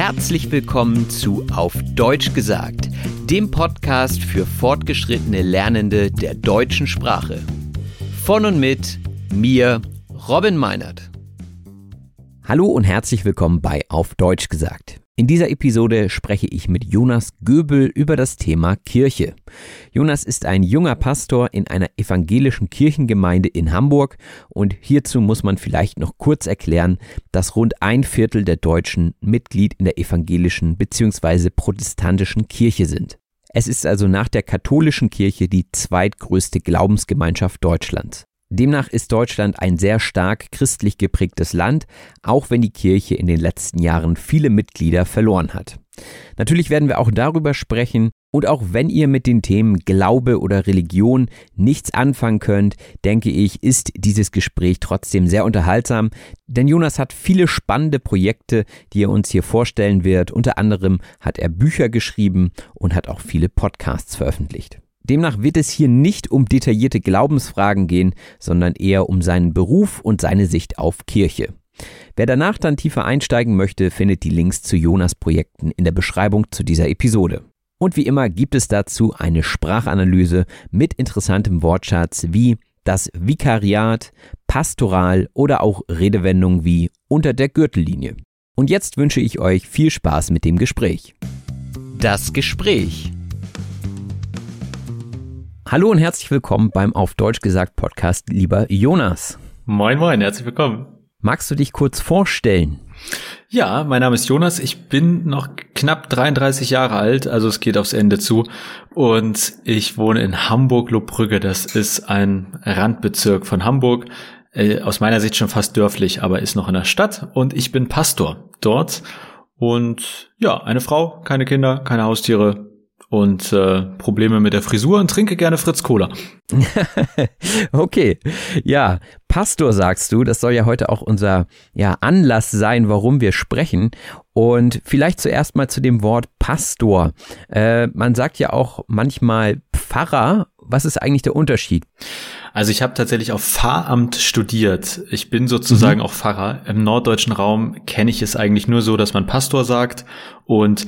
Herzlich willkommen zu Auf Deutsch gesagt, dem Podcast für fortgeschrittene Lernende der deutschen Sprache. Von und mit mir, Robin Meinert. Hallo und herzlich willkommen bei Auf Deutsch gesagt. In dieser Episode spreche ich mit Jonas Göbel über das Thema Kirche. Jonas ist ein junger Pastor in einer evangelischen Kirchengemeinde in Hamburg und hierzu muss man vielleicht noch kurz erklären, dass rund ein Viertel der Deutschen Mitglied in der evangelischen bzw. protestantischen Kirche sind. Es ist also nach der katholischen Kirche die zweitgrößte Glaubensgemeinschaft Deutschlands. Demnach ist Deutschland ein sehr stark christlich geprägtes Land, auch wenn die Kirche in den letzten Jahren viele Mitglieder verloren hat. Natürlich werden wir auch darüber sprechen, und auch wenn ihr mit den Themen Glaube oder Religion nichts anfangen könnt, denke ich, ist dieses Gespräch trotzdem sehr unterhaltsam, denn Jonas hat viele spannende Projekte, die er uns hier vorstellen wird. Unter anderem hat er Bücher geschrieben und hat auch viele Podcasts veröffentlicht. Demnach wird es hier nicht um detaillierte Glaubensfragen gehen, sondern eher um seinen Beruf und seine Sicht auf Kirche. Wer danach dann tiefer einsteigen möchte, findet die Links zu Jonas Projekten in der Beschreibung zu dieser Episode. Und wie immer gibt es dazu eine Sprachanalyse mit interessantem Wortschatz wie das Vikariat, Pastoral oder auch Redewendungen wie unter der Gürtellinie. Und jetzt wünsche ich euch viel Spaß mit dem Gespräch. Das Gespräch. Hallo und herzlich willkommen beim Auf Deutsch gesagt Podcast, lieber Jonas. Moin, moin, herzlich willkommen. Magst du dich kurz vorstellen? Ja, mein Name ist Jonas. Ich bin noch knapp 33 Jahre alt, also es geht aufs Ende zu. Und ich wohne in Hamburg-Lobrügge. Das ist ein Randbezirk von Hamburg. Äh, aus meiner Sicht schon fast dörflich, aber ist noch in der Stadt. Und ich bin Pastor dort. Und ja, eine Frau, keine Kinder, keine Haustiere, und äh, Probleme mit der Frisur und trinke gerne Fritz Cola. okay, ja, Pastor sagst du, das soll ja heute auch unser ja, Anlass sein, warum wir sprechen. Und vielleicht zuerst mal zu dem Wort Pastor. Äh, man sagt ja auch manchmal Pfarrer. Was ist eigentlich der Unterschied? Also ich habe tatsächlich auf Pfarramt studiert. Ich bin sozusagen mhm. auch Pfarrer. Im norddeutschen Raum kenne ich es eigentlich nur so, dass man Pastor sagt. Und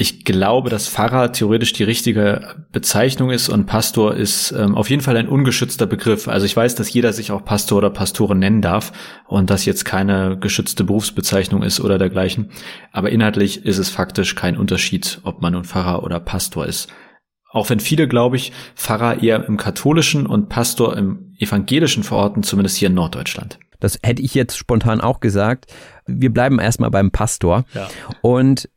ich glaube, dass Pfarrer theoretisch die richtige Bezeichnung ist und Pastor ist ähm, auf jeden Fall ein ungeschützter Begriff. Also ich weiß, dass jeder sich auch Pastor oder Pastorin nennen darf und das jetzt keine geschützte Berufsbezeichnung ist oder dergleichen. Aber inhaltlich ist es faktisch kein Unterschied, ob man nun Pfarrer oder Pastor ist. Auch wenn viele, glaube ich, Pfarrer eher im katholischen und Pastor im evangelischen verorten, zumindest hier in Norddeutschland. Das hätte ich jetzt spontan auch gesagt. Wir bleiben erstmal beim Pastor. Ja. Und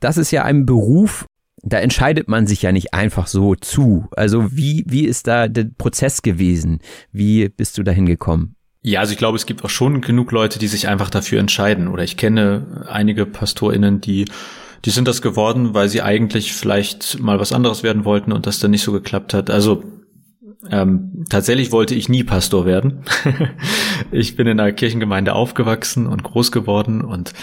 das ist ja ein Beruf, da entscheidet man sich ja nicht einfach so zu. Also wie, wie ist da der Prozess gewesen? Wie bist du dahin gekommen? Ja, also ich glaube, es gibt auch schon genug Leute, die sich einfach dafür entscheiden. Oder ich kenne einige PastorInnen, die, die sind das geworden, weil sie eigentlich vielleicht mal was anderes werden wollten und das dann nicht so geklappt hat. Also ähm, tatsächlich wollte ich nie Pastor werden. ich bin in einer Kirchengemeinde aufgewachsen und groß geworden und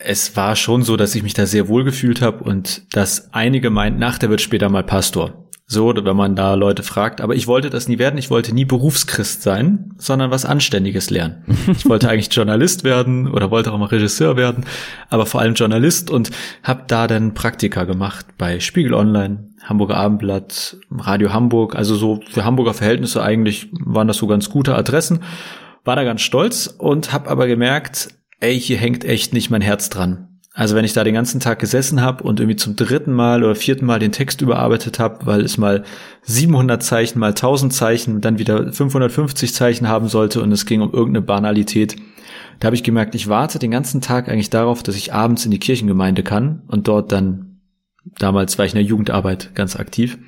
es war schon so, dass ich mich da sehr wohl gefühlt habe und dass einige meinten, nach der wird später mal Pastor. So, wenn man da Leute fragt. Aber ich wollte das nie werden. Ich wollte nie Berufschrist sein, sondern was Anständiges lernen. Ich wollte eigentlich Journalist werden oder wollte auch mal Regisseur werden, aber vor allem Journalist und habe da dann Praktika gemacht bei Spiegel Online, Hamburger Abendblatt, Radio Hamburg. Also so für Hamburger Verhältnisse eigentlich waren das so ganz gute Adressen. War da ganz stolz und habe aber gemerkt, ey, hier hängt echt nicht mein Herz dran. Also wenn ich da den ganzen Tag gesessen habe und irgendwie zum dritten Mal oder vierten Mal den Text überarbeitet habe, weil es mal 700 Zeichen mal 1000 Zeichen, dann wieder 550 Zeichen haben sollte und es ging um irgendeine Banalität, da habe ich gemerkt, ich warte den ganzen Tag eigentlich darauf, dass ich abends in die Kirchengemeinde kann und dort dann, damals war ich in der Jugendarbeit ganz aktiv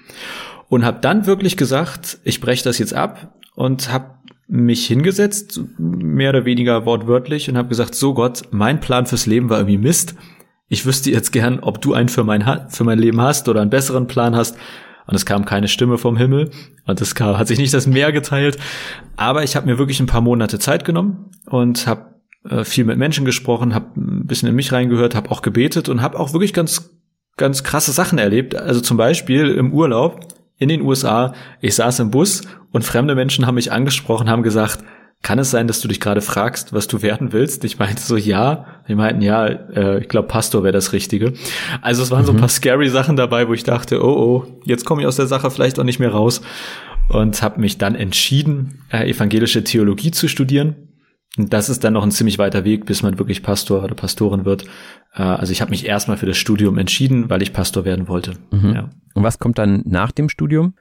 und habe dann wirklich gesagt, ich breche das jetzt ab und habe mich hingesetzt, mehr oder weniger wortwörtlich, und habe gesagt, so Gott, mein Plan fürs Leben war irgendwie Mist. Ich wüsste jetzt gern, ob du einen für mein, für mein Leben hast oder einen besseren Plan hast. Und es kam keine Stimme vom Himmel und es kam, hat sich nicht das Meer geteilt. Aber ich habe mir wirklich ein paar Monate Zeit genommen und habe äh, viel mit Menschen gesprochen, habe ein bisschen in mich reingehört, habe auch gebetet und habe auch wirklich ganz ganz krasse Sachen erlebt. Also zum Beispiel im Urlaub in den USA, ich saß im Bus und fremde Menschen haben mich angesprochen, haben gesagt, kann es sein, dass du dich gerade fragst, was du werden willst? Ich meinte so, ja. Die meinten, ja, äh, ich glaube, Pastor wäre das Richtige. Also es waren mhm. so ein mhm. paar scary Sachen dabei, wo ich dachte, oh, oh, jetzt komme ich aus der Sache vielleicht auch nicht mehr raus. Und habe mich dann entschieden, äh, evangelische Theologie zu studieren. Und das ist dann noch ein ziemlich weiter Weg, bis man wirklich Pastor oder Pastorin wird. Äh, also ich habe mich erstmal für das Studium entschieden, weil ich Pastor werden wollte. Mhm. Ja. Und was kommt dann nach dem Studium?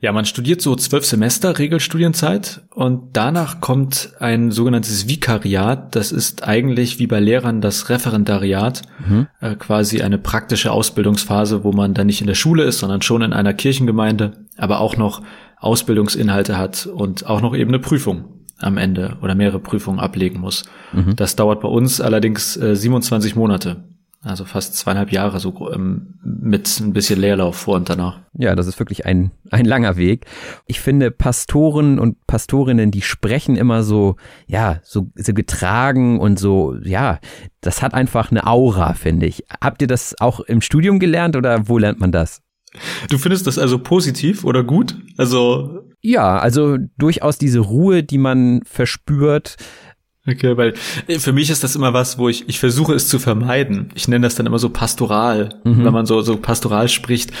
Ja, man studiert so zwölf Semester Regelstudienzeit und danach kommt ein sogenanntes Vikariat. Das ist eigentlich wie bei Lehrern das Referendariat, mhm. äh, quasi eine praktische Ausbildungsphase, wo man dann nicht in der Schule ist, sondern schon in einer Kirchengemeinde, aber auch noch Ausbildungsinhalte hat und auch noch eben eine Prüfung am Ende oder mehrere Prüfungen ablegen muss. Mhm. Das dauert bei uns allerdings äh, 27 Monate. Also fast zweieinhalb Jahre so ähm, mit ein bisschen Leerlauf vor und danach. Ja, das ist wirklich ein, ein langer Weg. Ich finde, Pastoren und Pastorinnen, die sprechen immer so, ja, so, so getragen und so, ja, das hat einfach eine Aura, finde ich. Habt ihr das auch im Studium gelernt oder wo lernt man das? Du findest das also positiv oder gut? Also. Ja, also durchaus diese Ruhe, die man verspürt, Okay, weil äh, für mich ist das immer was, wo ich, ich versuche es zu vermeiden. Ich nenne das dann immer so pastoral, mhm. wenn man so, so pastoral spricht,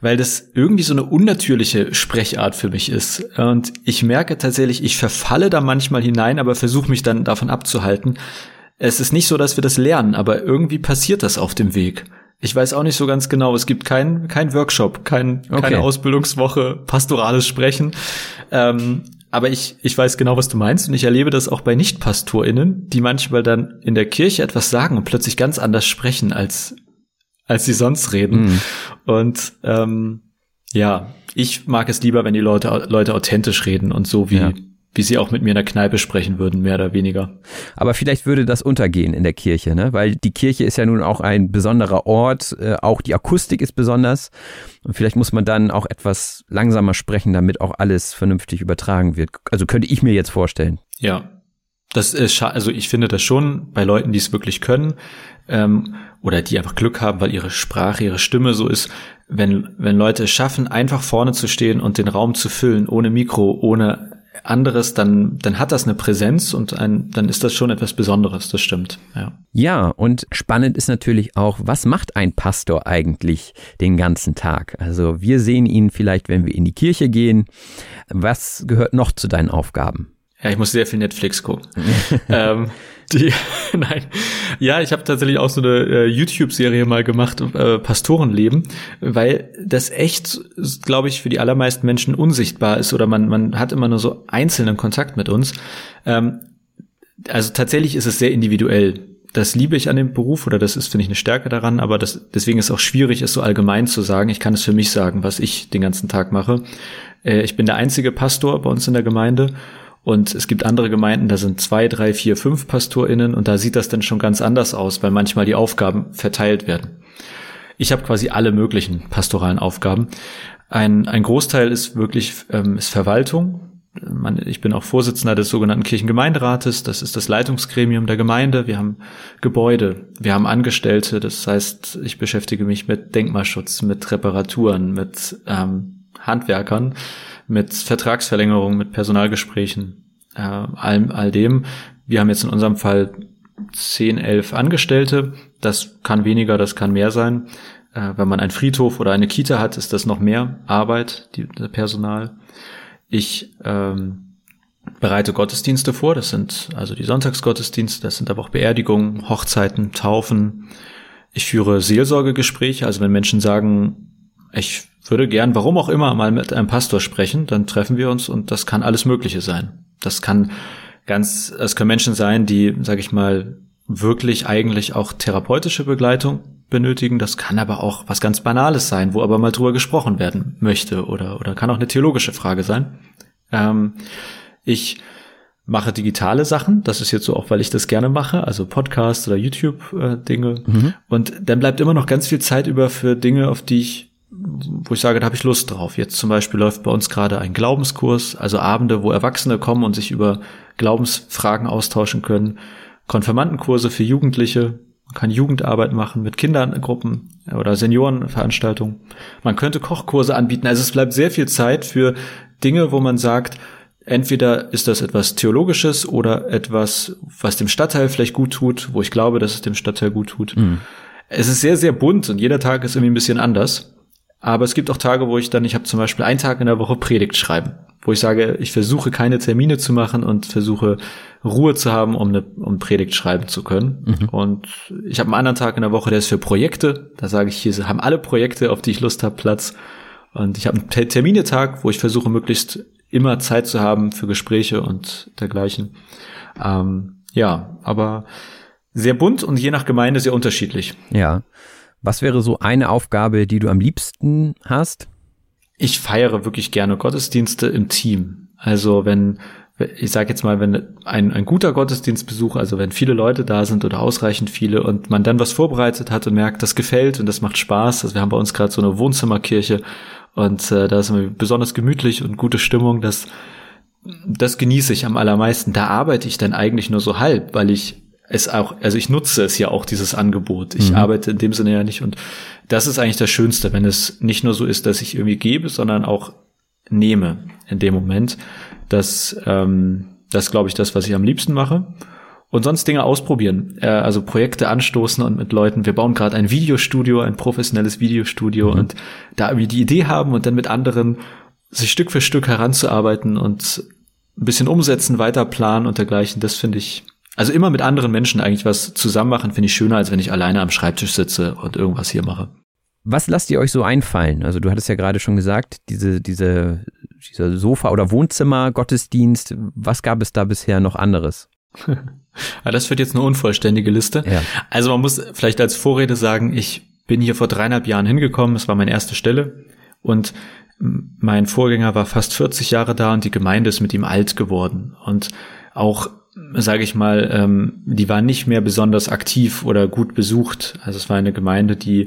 weil das irgendwie so eine unnatürliche Sprechart für mich ist. Und ich merke tatsächlich, ich verfalle da manchmal hinein, aber versuche mich dann davon abzuhalten. Es ist nicht so, dass wir das lernen, aber irgendwie passiert das auf dem Weg. Ich weiß auch nicht so ganz genau. Es gibt kein, kein Workshop, kein, okay. keine Ausbildungswoche, pastorales Sprechen. Ähm, aber ich, ich weiß genau, was du meinst und ich erlebe das auch bei Nicht-PastorInnen, die manchmal dann in der Kirche etwas sagen und plötzlich ganz anders sprechen, als, als sie sonst reden. Mhm. Und ähm, ja, ich mag es lieber, wenn die Leute, Leute authentisch reden und so wie, ja wie sie auch mit mir in der Kneipe sprechen würden, mehr oder weniger. Aber vielleicht würde das untergehen in der Kirche, ne? Weil die Kirche ist ja nun auch ein besonderer Ort, äh, auch die Akustik ist besonders. Und vielleicht muss man dann auch etwas langsamer sprechen, damit auch alles vernünftig übertragen wird. Also könnte ich mir jetzt vorstellen. Ja. Das ist also ich finde das schon bei Leuten, die es wirklich können ähm, oder die einfach Glück haben, weil ihre Sprache, ihre Stimme so ist, wenn wenn Leute es schaffen, einfach vorne zu stehen und den Raum zu füllen, ohne Mikro, ohne anderes, dann, dann hat das eine Präsenz und ein, dann ist das schon etwas Besonderes, das stimmt. Ja. ja, und spannend ist natürlich auch, was macht ein Pastor eigentlich den ganzen Tag? Also wir sehen ihn vielleicht, wenn wir in die Kirche gehen. Was gehört noch zu deinen Aufgaben? Ja, ich muss sehr viel Netflix gucken. ähm, die, nein. Ja, ich habe tatsächlich auch so eine äh, YouTube-Serie mal gemacht, äh, Pastorenleben, weil das echt, glaube ich, für die allermeisten Menschen unsichtbar ist oder man, man hat immer nur so einzelnen Kontakt mit uns. Ähm, also tatsächlich ist es sehr individuell. Das liebe ich an dem Beruf oder das ist, finde ich, eine Stärke daran, aber das, deswegen ist auch schwierig, es so allgemein zu sagen. Ich kann es für mich sagen, was ich den ganzen Tag mache. Äh, ich bin der einzige Pastor bei uns in der Gemeinde und es gibt andere Gemeinden, da sind zwei, drei, vier, fünf PastorInnen und da sieht das dann schon ganz anders aus, weil manchmal die Aufgaben verteilt werden. Ich habe quasi alle möglichen pastoralen Aufgaben. Ein, ein Großteil ist wirklich ähm, ist Verwaltung. Ich bin auch Vorsitzender des sogenannten Kirchengemeinderates. Das ist das Leitungsgremium der Gemeinde. Wir haben Gebäude, wir haben Angestellte. Das heißt, ich beschäftige mich mit Denkmalschutz, mit Reparaturen, mit ähm, Handwerkern mit Vertragsverlängerungen, mit Personalgesprächen, äh, all, all dem. Wir haben jetzt in unserem Fall 10, 11 Angestellte. Das kann weniger, das kann mehr sein. Äh, wenn man einen Friedhof oder eine Kita hat, ist das noch mehr Arbeit, die, Personal. Ich ähm, bereite Gottesdienste vor. Das sind also die Sonntagsgottesdienste, das sind aber auch Beerdigungen, Hochzeiten, Taufen. Ich führe Seelsorgegespräche, also wenn Menschen sagen, ich würde gern, warum auch immer, mal mit einem Pastor sprechen, dann treffen wir uns und das kann alles Mögliche sein. Das kann ganz, es können Menschen sein, die, sage ich mal, wirklich eigentlich auch therapeutische Begleitung benötigen. Das kann aber auch was ganz Banales sein, wo aber mal drüber gesprochen werden möchte oder, oder kann auch eine theologische Frage sein. Ähm, ich mache digitale Sachen. Das ist jetzt so auch, weil ich das gerne mache, also Podcasts oder YouTube-Dinge. Äh, mhm. Und dann bleibt immer noch ganz viel Zeit über für Dinge, auf die ich wo ich sage, da habe ich Lust drauf. Jetzt zum Beispiel läuft bei uns gerade ein Glaubenskurs, also Abende, wo Erwachsene kommen und sich über Glaubensfragen austauschen können. Konfirmandenkurse für Jugendliche, man kann Jugendarbeit machen mit Kindergruppen oder Seniorenveranstaltungen. Man könnte Kochkurse anbieten. Also es bleibt sehr viel Zeit für Dinge, wo man sagt, entweder ist das etwas Theologisches oder etwas, was dem Stadtteil vielleicht gut tut, wo ich glaube, dass es dem Stadtteil gut tut. Mhm. Es ist sehr, sehr bunt und jeder Tag ist irgendwie ein bisschen anders. Aber es gibt auch Tage, wo ich dann, ich habe zum Beispiel einen Tag in der Woche Predigt schreiben, wo ich sage, ich versuche keine Termine zu machen und versuche Ruhe zu haben, um eine um Predigt schreiben zu können. Mhm. Und ich habe einen anderen Tag in der Woche, der ist für Projekte. Da sage ich, hier haben alle Projekte, auf die ich Lust habe, Platz. Und ich habe einen Terminetag, wo ich versuche, möglichst immer Zeit zu haben für Gespräche und dergleichen. Ähm, ja, aber sehr bunt und je nach Gemeinde sehr unterschiedlich. Ja. Was wäre so eine Aufgabe, die du am liebsten hast? Ich feiere wirklich gerne Gottesdienste im Team. Also wenn, ich sage jetzt mal, wenn ein, ein guter Gottesdienstbesuch, also wenn viele Leute da sind oder ausreichend viele und man dann was vorbereitet hat und merkt, das gefällt und das macht Spaß. Also wir haben bei uns gerade so eine Wohnzimmerkirche und äh, da ist immer besonders gemütlich und gute Stimmung. Das, das genieße ich am allermeisten. Da arbeite ich dann eigentlich nur so halb, weil ich es auch, also ich nutze es ja auch, dieses Angebot. Ich mhm. arbeite in dem Sinne ja nicht und das ist eigentlich das Schönste, wenn es nicht nur so ist, dass ich irgendwie gebe, sondern auch nehme in dem Moment. Das, ähm, das glaube ich, das, was ich am liebsten mache. Und sonst Dinge ausprobieren, äh, also Projekte anstoßen und mit Leuten. Wir bauen gerade ein Videostudio, ein professionelles Videostudio mhm. und da irgendwie die Idee haben und dann mit anderen sich Stück für Stück heranzuarbeiten und ein bisschen umsetzen, weiter planen und dergleichen. Das finde ich, also immer mit anderen Menschen eigentlich was zusammen machen, finde ich schöner, als wenn ich alleine am Schreibtisch sitze und irgendwas hier mache. Was lasst ihr euch so einfallen? Also du hattest ja gerade schon gesagt, diese, diese, dieser Sofa- oder Wohnzimmer-Gottesdienst, was gab es da bisher noch anderes? ja, das wird jetzt eine unvollständige Liste. Ja. Also man muss vielleicht als Vorrede sagen, ich bin hier vor dreieinhalb Jahren hingekommen, es war meine erste Stelle und mein Vorgänger war fast 40 Jahre da und die Gemeinde ist mit ihm alt geworden. Und auch sage ich mal, ähm, die war nicht mehr besonders aktiv oder gut besucht. Also es war eine Gemeinde, die,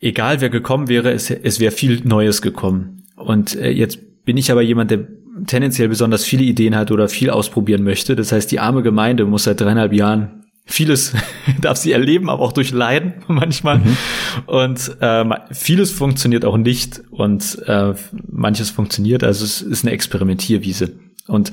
egal wer gekommen wäre, es, es wäre viel Neues gekommen. Und äh, jetzt bin ich aber jemand, der tendenziell besonders viele Ideen hat oder viel ausprobieren möchte. Das heißt, die arme Gemeinde muss seit dreieinhalb Jahren vieles darf sie erleben, aber auch durchleiden manchmal. Mhm. Und äh, vieles funktioniert auch nicht und äh, manches funktioniert. Also es ist eine Experimentierwiese. Und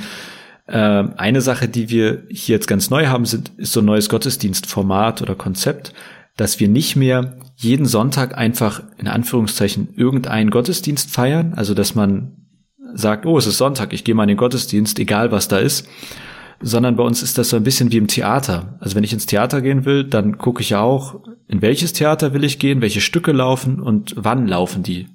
äh, eine Sache, die wir hier jetzt ganz neu haben, sind, ist so ein neues Gottesdienstformat oder Konzept, dass wir nicht mehr jeden Sonntag einfach in Anführungszeichen irgendeinen Gottesdienst feiern, also dass man sagt, oh, es ist Sonntag, ich gehe mal in den Gottesdienst, egal was da ist, sondern bei uns ist das so ein bisschen wie im Theater. Also wenn ich ins Theater gehen will, dann gucke ich ja auch, in welches Theater will ich gehen, welche Stücke laufen und wann laufen die.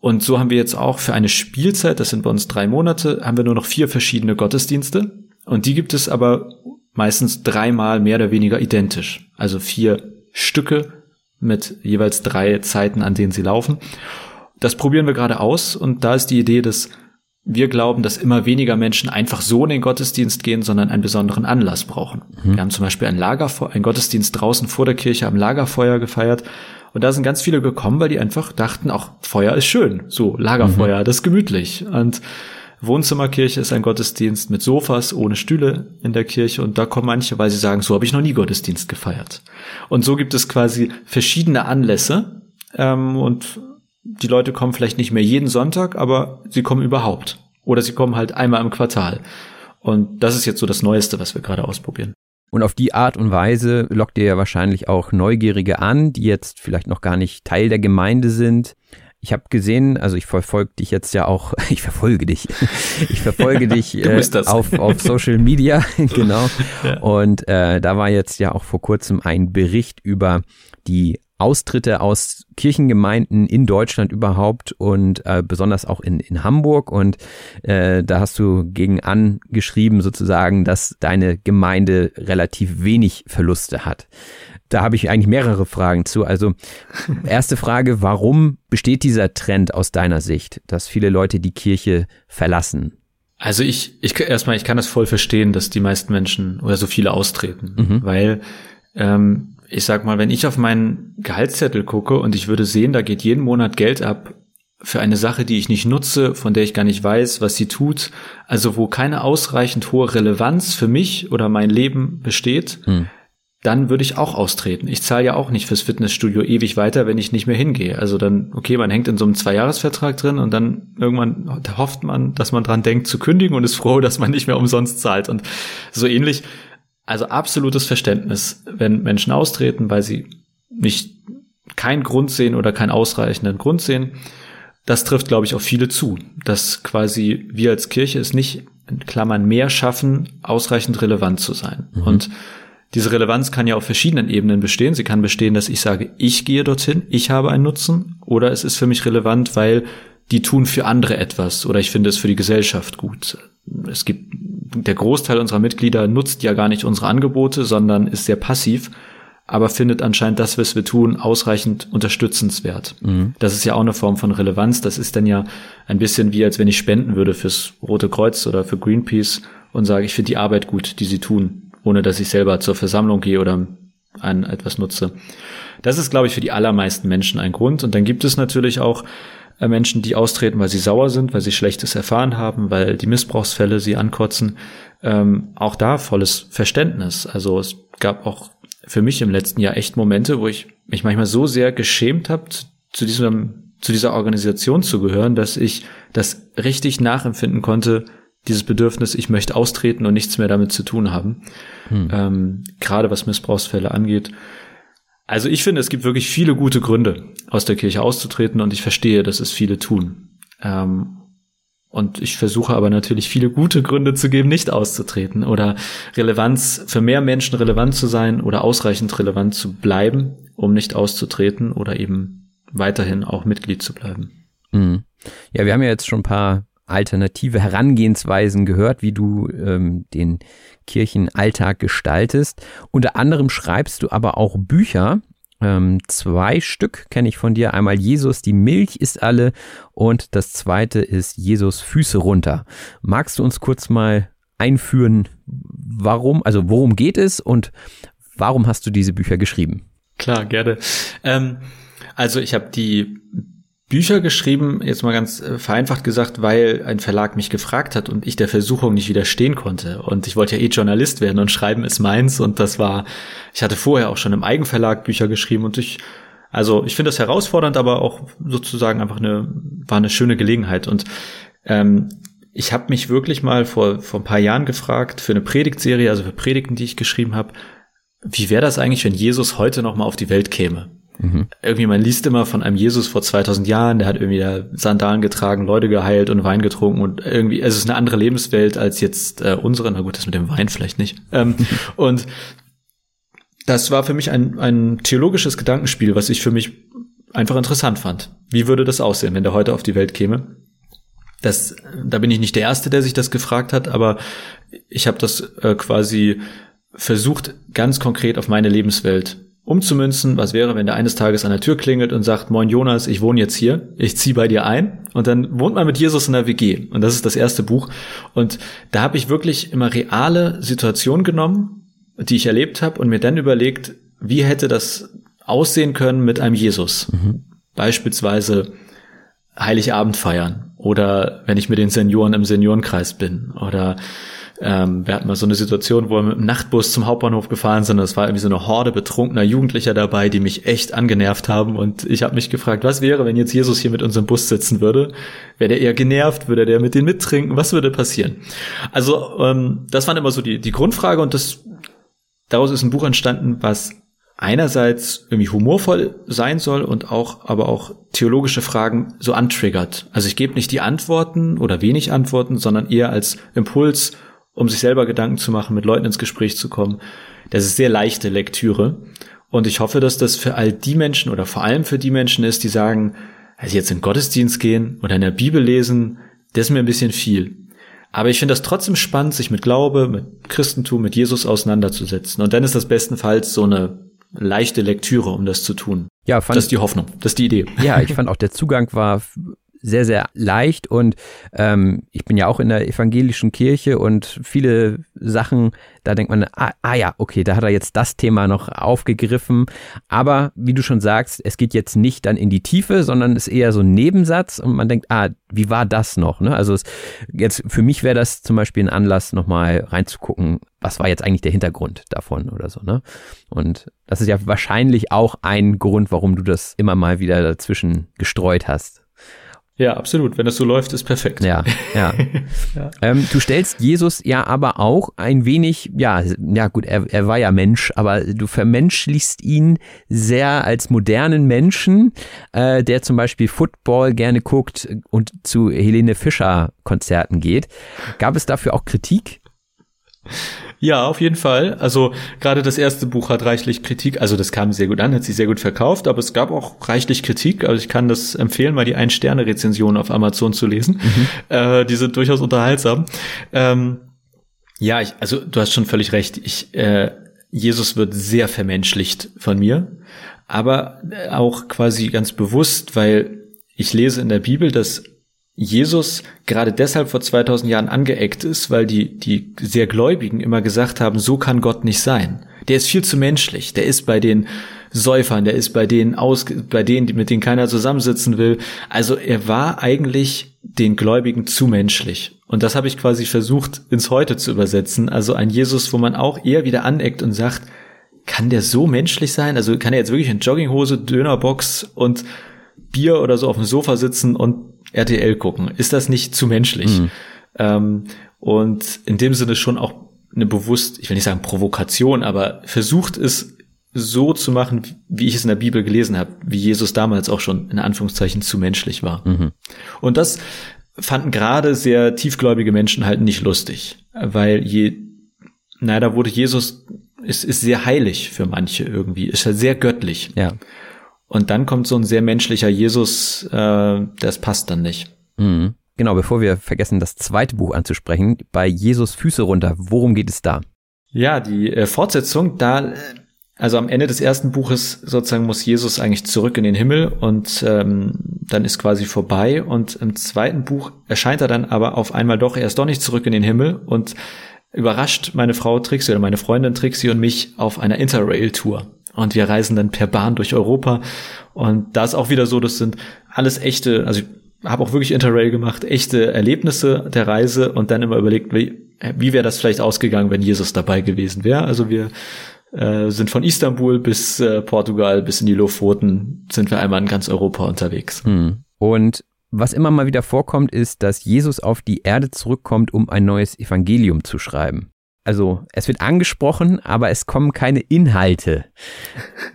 Und so haben wir jetzt auch für eine Spielzeit, das sind bei uns drei Monate, haben wir nur noch vier verschiedene Gottesdienste. Und die gibt es aber meistens dreimal mehr oder weniger identisch. Also vier Stücke mit jeweils drei Zeiten, an denen sie laufen. Das probieren wir gerade aus und da ist die Idee, dass wir glauben, dass immer weniger Menschen einfach so in den Gottesdienst gehen, sondern einen besonderen Anlass brauchen. Mhm. Wir haben zum Beispiel ein Lagerfeuer, einen Gottesdienst draußen vor der Kirche am Lagerfeuer gefeiert und da sind ganz viele gekommen, weil die einfach dachten, auch Feuer ist schön. So, Lagerfeuer, mhm. das ist gemütlich. Und Wohnzimmerkirche ist ein Gottesdienst mit Sofas ohne Stühle in der Kirche und da kommen manche, weil sie sagen, so habe ich noch nie Gottesdienst gefeiert. Und so gibt es quasi verschiedene Anlässe ähm, und die Leute kommen vielleicht nicht mehr jeden Sonntag, aber sie kommen überhaupt. Oder sie kommen halt einmal im Quartal. Und das ist jetzt so das Neueste, was wir gerade ausprobieren. Und auf die Art und Weise lockt ihr ja wahrscheinlich auch Neugierige an, die jetzt vielleicht noch gar nicht Teil der Gemeinde sind. Ich habe gesehen, also ich verfolge dich jetzt ja auch, ich verfolge dich, ich verfolge dich äh, auf, auf Social Media, genau. Ja. Und äh, da war jetzt ja auch vor kurzem ein Bericht über die Austritte aus Kirchengemeinden in Deutschland überhaupt und äh, besonders auch in, in Hamburg. Und äh, da hast du gegen angeschrieben sozusagen, dass deine Gemeinde relativ wenig Verluste hat. Da habe ich eigentlich mehrere Fragen zu. Also erste Frage, warum besteht dieser Trend aus deiner Sicht, dass viele Leute die Kirche verlassen? Also ich, ich erstmal, ich kann das voll verstehen, dass die meisten Menschen oder so viele austreten, mhm. weil ähm, ich sag mal, wenn ich auf meinen Gehaltszettel gucke und ich würde sehen, da geht jeden Monat Geld ab für eine Sache, die ich nicht nutze, von der ich gar nicht weiß, was sie tut, also wo keine ausreichend hohe Relevanz für mich oder mein Leben besteht, hm. dann würde ich auch austreten. Ich zahle ja auch nicht fürs Fitnessstudio ewig weiter, wenn ich nicht mehr hingehe. Also dann, okay, man hängt in so einem Zweijahresvertrag drin und dann irgendwann hofft man, dass man dran denkt zu kündigen und ist froh, dass man nicht mehr umsonst zahlt. Und so ähnlich, also absolutes Verständnis, wenn Menschen austreten, weil sie nicht keinen Grund sehen oder keinen ausreichenden Grund sehen. Das trifft, glaube ich, auf viele zu, dass quasi wir als Kirche es nicht in Klammern mehr schaffen, ausreichend relevant zu sein. Mhm. Und diese Relevanz kann ja auf verschiedenen Ebenen bestehen. Sie kann bestehen, dass ich sage, ich gehe dorthin, ich habe einen Nutzen, oder es ist für mich relevant, weil die tun für andere etwas oder ich finde es für die Gesellschaft gut. Es gibt, der Großteil unserer Mitglieder nutzt ja gar nicht unsere Angebote, sondern ist sehr passiv, aber findet anscheinend das, was wir tun, ausreichend unterstützenswert. Mhm. Das ist ja auch eine Form von Relevanz. Das ist dann ja ein bisschen wie, als wenn ich spenden würde fürs Rote Kreuz oder für Greenpeace und sage, ich finde die Arbeit gut, die sie tun ohne dass ich selber zur Versammlung gehe oder an etwas nutze. Das ist, glaube ich, für die allermeisten Menschen ein Grund. Und dann gibt es natürlich auch Menschen, die austreten, weil sie sauer sind, weil sie Schlechtes erfahren haben, weil die Missbrauchsfälle sie ankotzen. Ähm, auch da volles Verständnis. Also es gab auch für mich im letzten Jahr echt Momente, wo ich mich manchmal so sehr geschämt habe, zu diesem, zu dieser Organisation zu gehören, dass ich das richtig nachempfinden konnte, dieses Bedürfnis, ich möchte austreten und nichts mehr damit zu tun haben. Hm. Ähm, gerade was Missbrauchsfälle angeht. Also ich finde, es gibt wirklich viele gute Gründe, aus der Kirche auszutreten und ich verstehe, dass es viele tun. Ähm, und ich versuche aber natürlich viele gute Gründe zu geben, nicht auszutreten oder Relevanz, für mehr Menschen relevant zu sein oder ausreichend relevant zu bleiben, um nicht auszutreten oder eben weiterhin auch Mitglied zu bleiben. Mhm. Ja, wir haben ja jetzt schon ein paar alternative Herangehensweisen gehört, wie du ähm, den Kirchenalltag gestaltest. Unter anderem schreibst du aber auch Bücher. Ähm, zwei Stück kenne ich von dir. Einmal Jesus, die Milch ist alle und das zweite ist Jesus Füße runter. Magst du uns kurz mal einführen, warum, also worum geht es und warum hast du diese Bücher geschrieben? Klar, gerne. Ähm, also ich habe die Bücher geschrieben, jetzt mal ganz äh, vereinfacht gesagt, weil ein Verlag mich gefragt hat und ich der Versuchung nicht widerstehen konnte. Und ich wollte ja eh Journalist werden und schreiben ist meins. Und das war, ich hatte vorher auch schon im Eigenverlag Bücher geschrieben und ich, also ich finde das herausfordernd, aber auch sozusagen einfach eine, war eine schöne Gelegenheit. Und ähm, ich habe mich wirklich mal vor, vor ein paar Jahren gefragt, für eine Predigtserie, also für Predigten, die ich geschrieben habe, wie wäre das eigentlich, wenn Jesus heute noch mal auf die Welt käme? Mhm. Irgendwie, man liest immer von einem Jesus vor 2000 Jahren, der hat irgendwie da Sandalen getragen, Leute geheilt und Wein getrunken und irgendwie, es ist eine andere Lebenswelt als jetzt äh, unsere. Na gut, das mit dem Wein vielleicht nicht. Ähm, und das war für mich ein, ein theologisches Gedankenspiel, was ich für mich einfach interessant fand. Wie würde das aussehen, wenn der heute auf die Welt käme? Das, da bin ich nicht der Erste, der sich das gefragt hat, aber ich habe das äh, quasi versucht, ganz konkret auf meine Lebenswelt umzumünzen. Was wäre, wenn der eines Tages an der Tür klingelt und sagt, Moin Jonas, ich wohne jetzt hier, ich ziehe bei dir ein. Und dann wohnt man mit Jesus in der WG. Und das ist das erste Buch. Und da habe ich wirklich immer reale Situationen genommen, die ich erlebt habe und mir dann überlegt, wie hätte das aussehen können mit einem Jesus. Mhm. Beispielsweise Heiligabend feiern oder wenn ich mit den Senioren im Seniorenkreis bin oder ähm, wir hatten mal so eine Situation, wo wir mit dem Nachtbus zum Hauptbahnhof gefahren sind. Das war irgendwie so eine Horde betrunkener Jugendlicher dabei, die mich echt angenervt haben. Und ich habe mich gefragt, was wäre, wenn jetzt Jesus hier mit unserem Bus sitzen würde? Wäre der eher genervt? Würde der mit denen mittrinken? Was würde passieren? Also ähm, das waren immer so die, die Grundfrage und das daraus ist ein Buch entstanden, was einerseits irgendwie humorvoll sein soll und auch, aber auch theologische Fragen so antriggert. Also ich gebe nicht die Antworten oder wenig Antworten, sondern eher als Impuls um sich selber Gedanken zu machen, mit Leuten ins Gespräch zu kommen. Das ist sehr leichte Lektüre. Und ich hoffe, dass das für all die Menschen oder vor allem für die Menschen ist, die sagen, also jetzt in den Gottesdienst gehen oder in der Bibel lesen, das ist mir ein bisschen viel. Aber ich finde das trotzdem spannend, sich mit Glaube, mit Christentum, mit Jesus auseinanderzusetzen. Und dann ist das bestenfalls so eine leichte Lektüre, um das zu tun. Ja, fand, das ist die Hoffnung, das ist die Idee. Ja, ich fand auch der Zugang war sehr, sehr leicht und ähm, ich bin ja auch in der evangelischen Kirche und viele Sachen, da denkt man, ah, ah ja, okay, da hat er jetzt das Thema noch aufgegriffen. Aber wie du schon sagst, es geht jetzt nicht dann in die Tiefe, sondern ist eher so ein Nebensatz und man denkt, ah, wie war das noch? Ne? Also es, jetzt für mich wäre das zum Beispiel ein Anlass, nochmal reinzugucken, was war jetzt eigentlich der Hintergrund davon oder so. Ne? Und das ist ja wahrscheinlich auch ein Grund, warum du das immer mal wieder dazwischen gestreut hast. Ja, absolut. Wenn das so läuft, ist perfekt. Ja, ja. ja. Ähm, du stellst Jesus ja aber auch ein wenig, ja, ja gut, er, er war ja Mensch, aber du vermenschlichst ihn sehr als modernen Menschen, äh, der zum Beispiel Football gerne guckt und zu Helene Fischer Konzerten geht. Gab es dafür auch Kritik? Ja, auf jeden Fall. Also gerade das erste Buch hat reichlich Kritik. Also das kam sehr gut an, hat sich sehr gut verkauft, aber es gab auch reichlich Kritik. Also ich kann das empfehlen, mal die Ein-Sterne-Rezension auf Amazon zu lesen. Mhm. Äh, die sind durchaus unterhaltsam. Ähm, ja, ich, also du hast schon völlig recht. Ich, äh, Jesus wird sehr vermenschlicht von mir, aber auch quasi ganz bewusst, weil ich lese in der Bibel, dass Jesus gerade deshalb vor 2000 Jahren angeeckt ist, weil die, die sehr Gläubigen immer gesagt haben, so kann Gott nicht sein. Der ist viel zu menschlich. Der ist bei den Säufern, der ist bei denen aus, bei denen, mit denen keiner zusammensitzen will. Also er war eigentlich den Gläubigen zu menschlich. Und das habe ich quasi versucht ins Heute zu übersetzen. Also ein Jesus, wo man auch eher wieder aneckt und sagt, kann der so menschlich sein? Also kann er jetzt wirklich in Jogginghose, Dönerbox und Bier oder so auf dem Sofa sitzen und RTL gucken. Ist das nicht zu menschlich? Mhm. Ähm, und in dem Sinne schon auch eine bewusst, ich will nicht sagen Provokation, aber versucht es so zu machen, wie ich es in der Bibel gelesen habe, wie Jesus damals auch schon in Anführungszeichen zu menschlich war. Mhm. Und das fanden gerade sehr tiefgläubige Menschen halt nicht lustig, weil je, naja, da wurde Jesus, ist, ist sehr heilig für manche irgendwie, ist halt sehr göttlich. Ja. Und dann kommt so ein sehr menschlicher Jesus, äh, das passt dann nicht. Mhm. Genau, bevor wir vergessen, das zweite Buch anzusprechen, bei Jesus Füße runter, worum geht es da? Ja, die äh, Fortsetzung, da, also am Ende des ersten Buches sozusagen muss Jesus eigentlich zurück in den Himmel und ähm, dann ist quasi vorbei. Und im zweiten Buch erscheint er dann aber auf einmal doch, er ist doch nicht zurück in den Himmel und überrascht meine Frau Trixie oder meine Freundin Trixie und mich auf einer Interrail-Tour. Und wir reisen dann per Bahn durch Europa. Und da ist auch wieder so, das sind alles echte, also ich habe auch wirklich Interrail gemacht, echte Erlebnisse der Reise und dann immer überlegt, wie, wie wäre das vielleicht ausgegangen, wenn Jesus dabei gewesen wäre. Also wir äh, sind von Istanbul bis äh, Portugal bis in die Lofoten, sind wir einmal in ganz Europa unterwegs. Hm. Und was immer mal wieder vorkommt, ist, dass Jesus auf die Erde zurückkommt, um ein neues Evangelium zu schreiben also es wird angesprochen, aber es kommen keine Inhalte.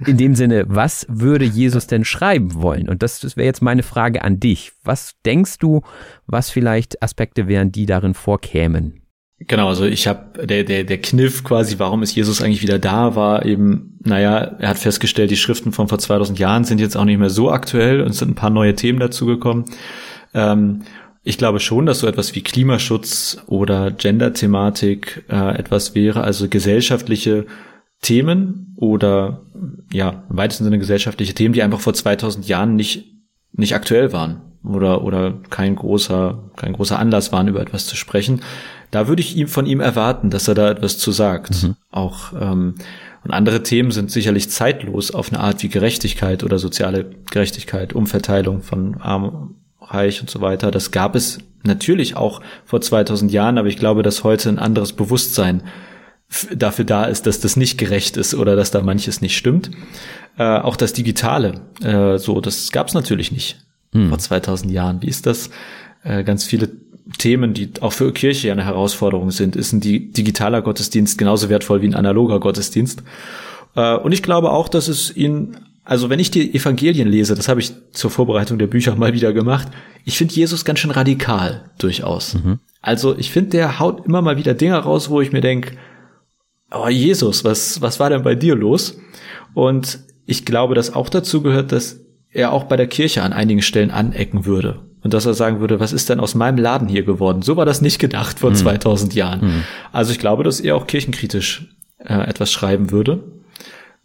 In dem Sinne, was würde Jesus denn schreiben wollen? Und das, das wäre jetzt meine Frage an dich. Was denkst du, was vielleicht Aspekte wären, die darin vorkämen? Genau, also ich habe der der der Kniff quasi, warum ist Jesus eigentlich wieder da, war eben, naja, er hat festgestellt, die Schriften von vor 2000 Jahren sind jetzt auch nicht mehr so aktuell und es sind ein paar neue Themen dazugekommen. Ähm, ich glaube schon, dass so etwas wie Klimaschutz oder Gender-Thematik äh, etwas wäre, also gesellschaftliche Themen oder ja, im weitesten Sinne gesellschaftliche Themen, die einfach vor 2000 Jahren nicht nicht aktuell waren oder oder kein großer kein großer Anlass waren über etwas zu sprechen. Da würde ich ihm von ihm erwarten, dass er da etwas zu sagt. Mhm. Auch ähm, und andere Themen sind sicherlich zeitlos auf eine Art wie Gerechtigkeit oder soziale Gerechtigkeit, Umverteilung von Arm Reich und so weiter. Das gab es natürlich auch vor 2000 Jahren, aber ich glaube, dass heute ein anderes Bewusstsein dafür da ist, dass das nicht gerecht ist oder dass da manches nicht stimmt. Äh, auch das Digitale, äh, so, das gab es natürlich nicht hm. vor 2000 Jahren. Wie ist das? Äh, ganz viele Themen, die auch für Kirche eine Herausforderung sind. Ist ein digitaler Gottesdienst genauso wertvoll wie ein analoger Gottesdienst? Äh, und ich glaube auch, dass es ihn also wenn ich die Evangelien lese, das habe ich zur Vorbereitung der Bücher mal wieder gemacht, ich finde Jesus ganz schön radikal durchaus. Mhm. Also ich finde, der haut immer mal wieder Dinge raus, wo ich mir denke, oh Jesus, was, was war denn bei dir los? Und ich glaube, dass auch dazu gehört, dass er auch bei der Kirche an einigen Stellen anecken würde. Und dass er sagen würde, was ist denn aus meinem Laden hier geworden? So war das nicht gedacht vor mhm. 2000 Jahren. Mhm. Also ich glaube, dass er auch kirchenkritisch äh, etwas schreiben würde.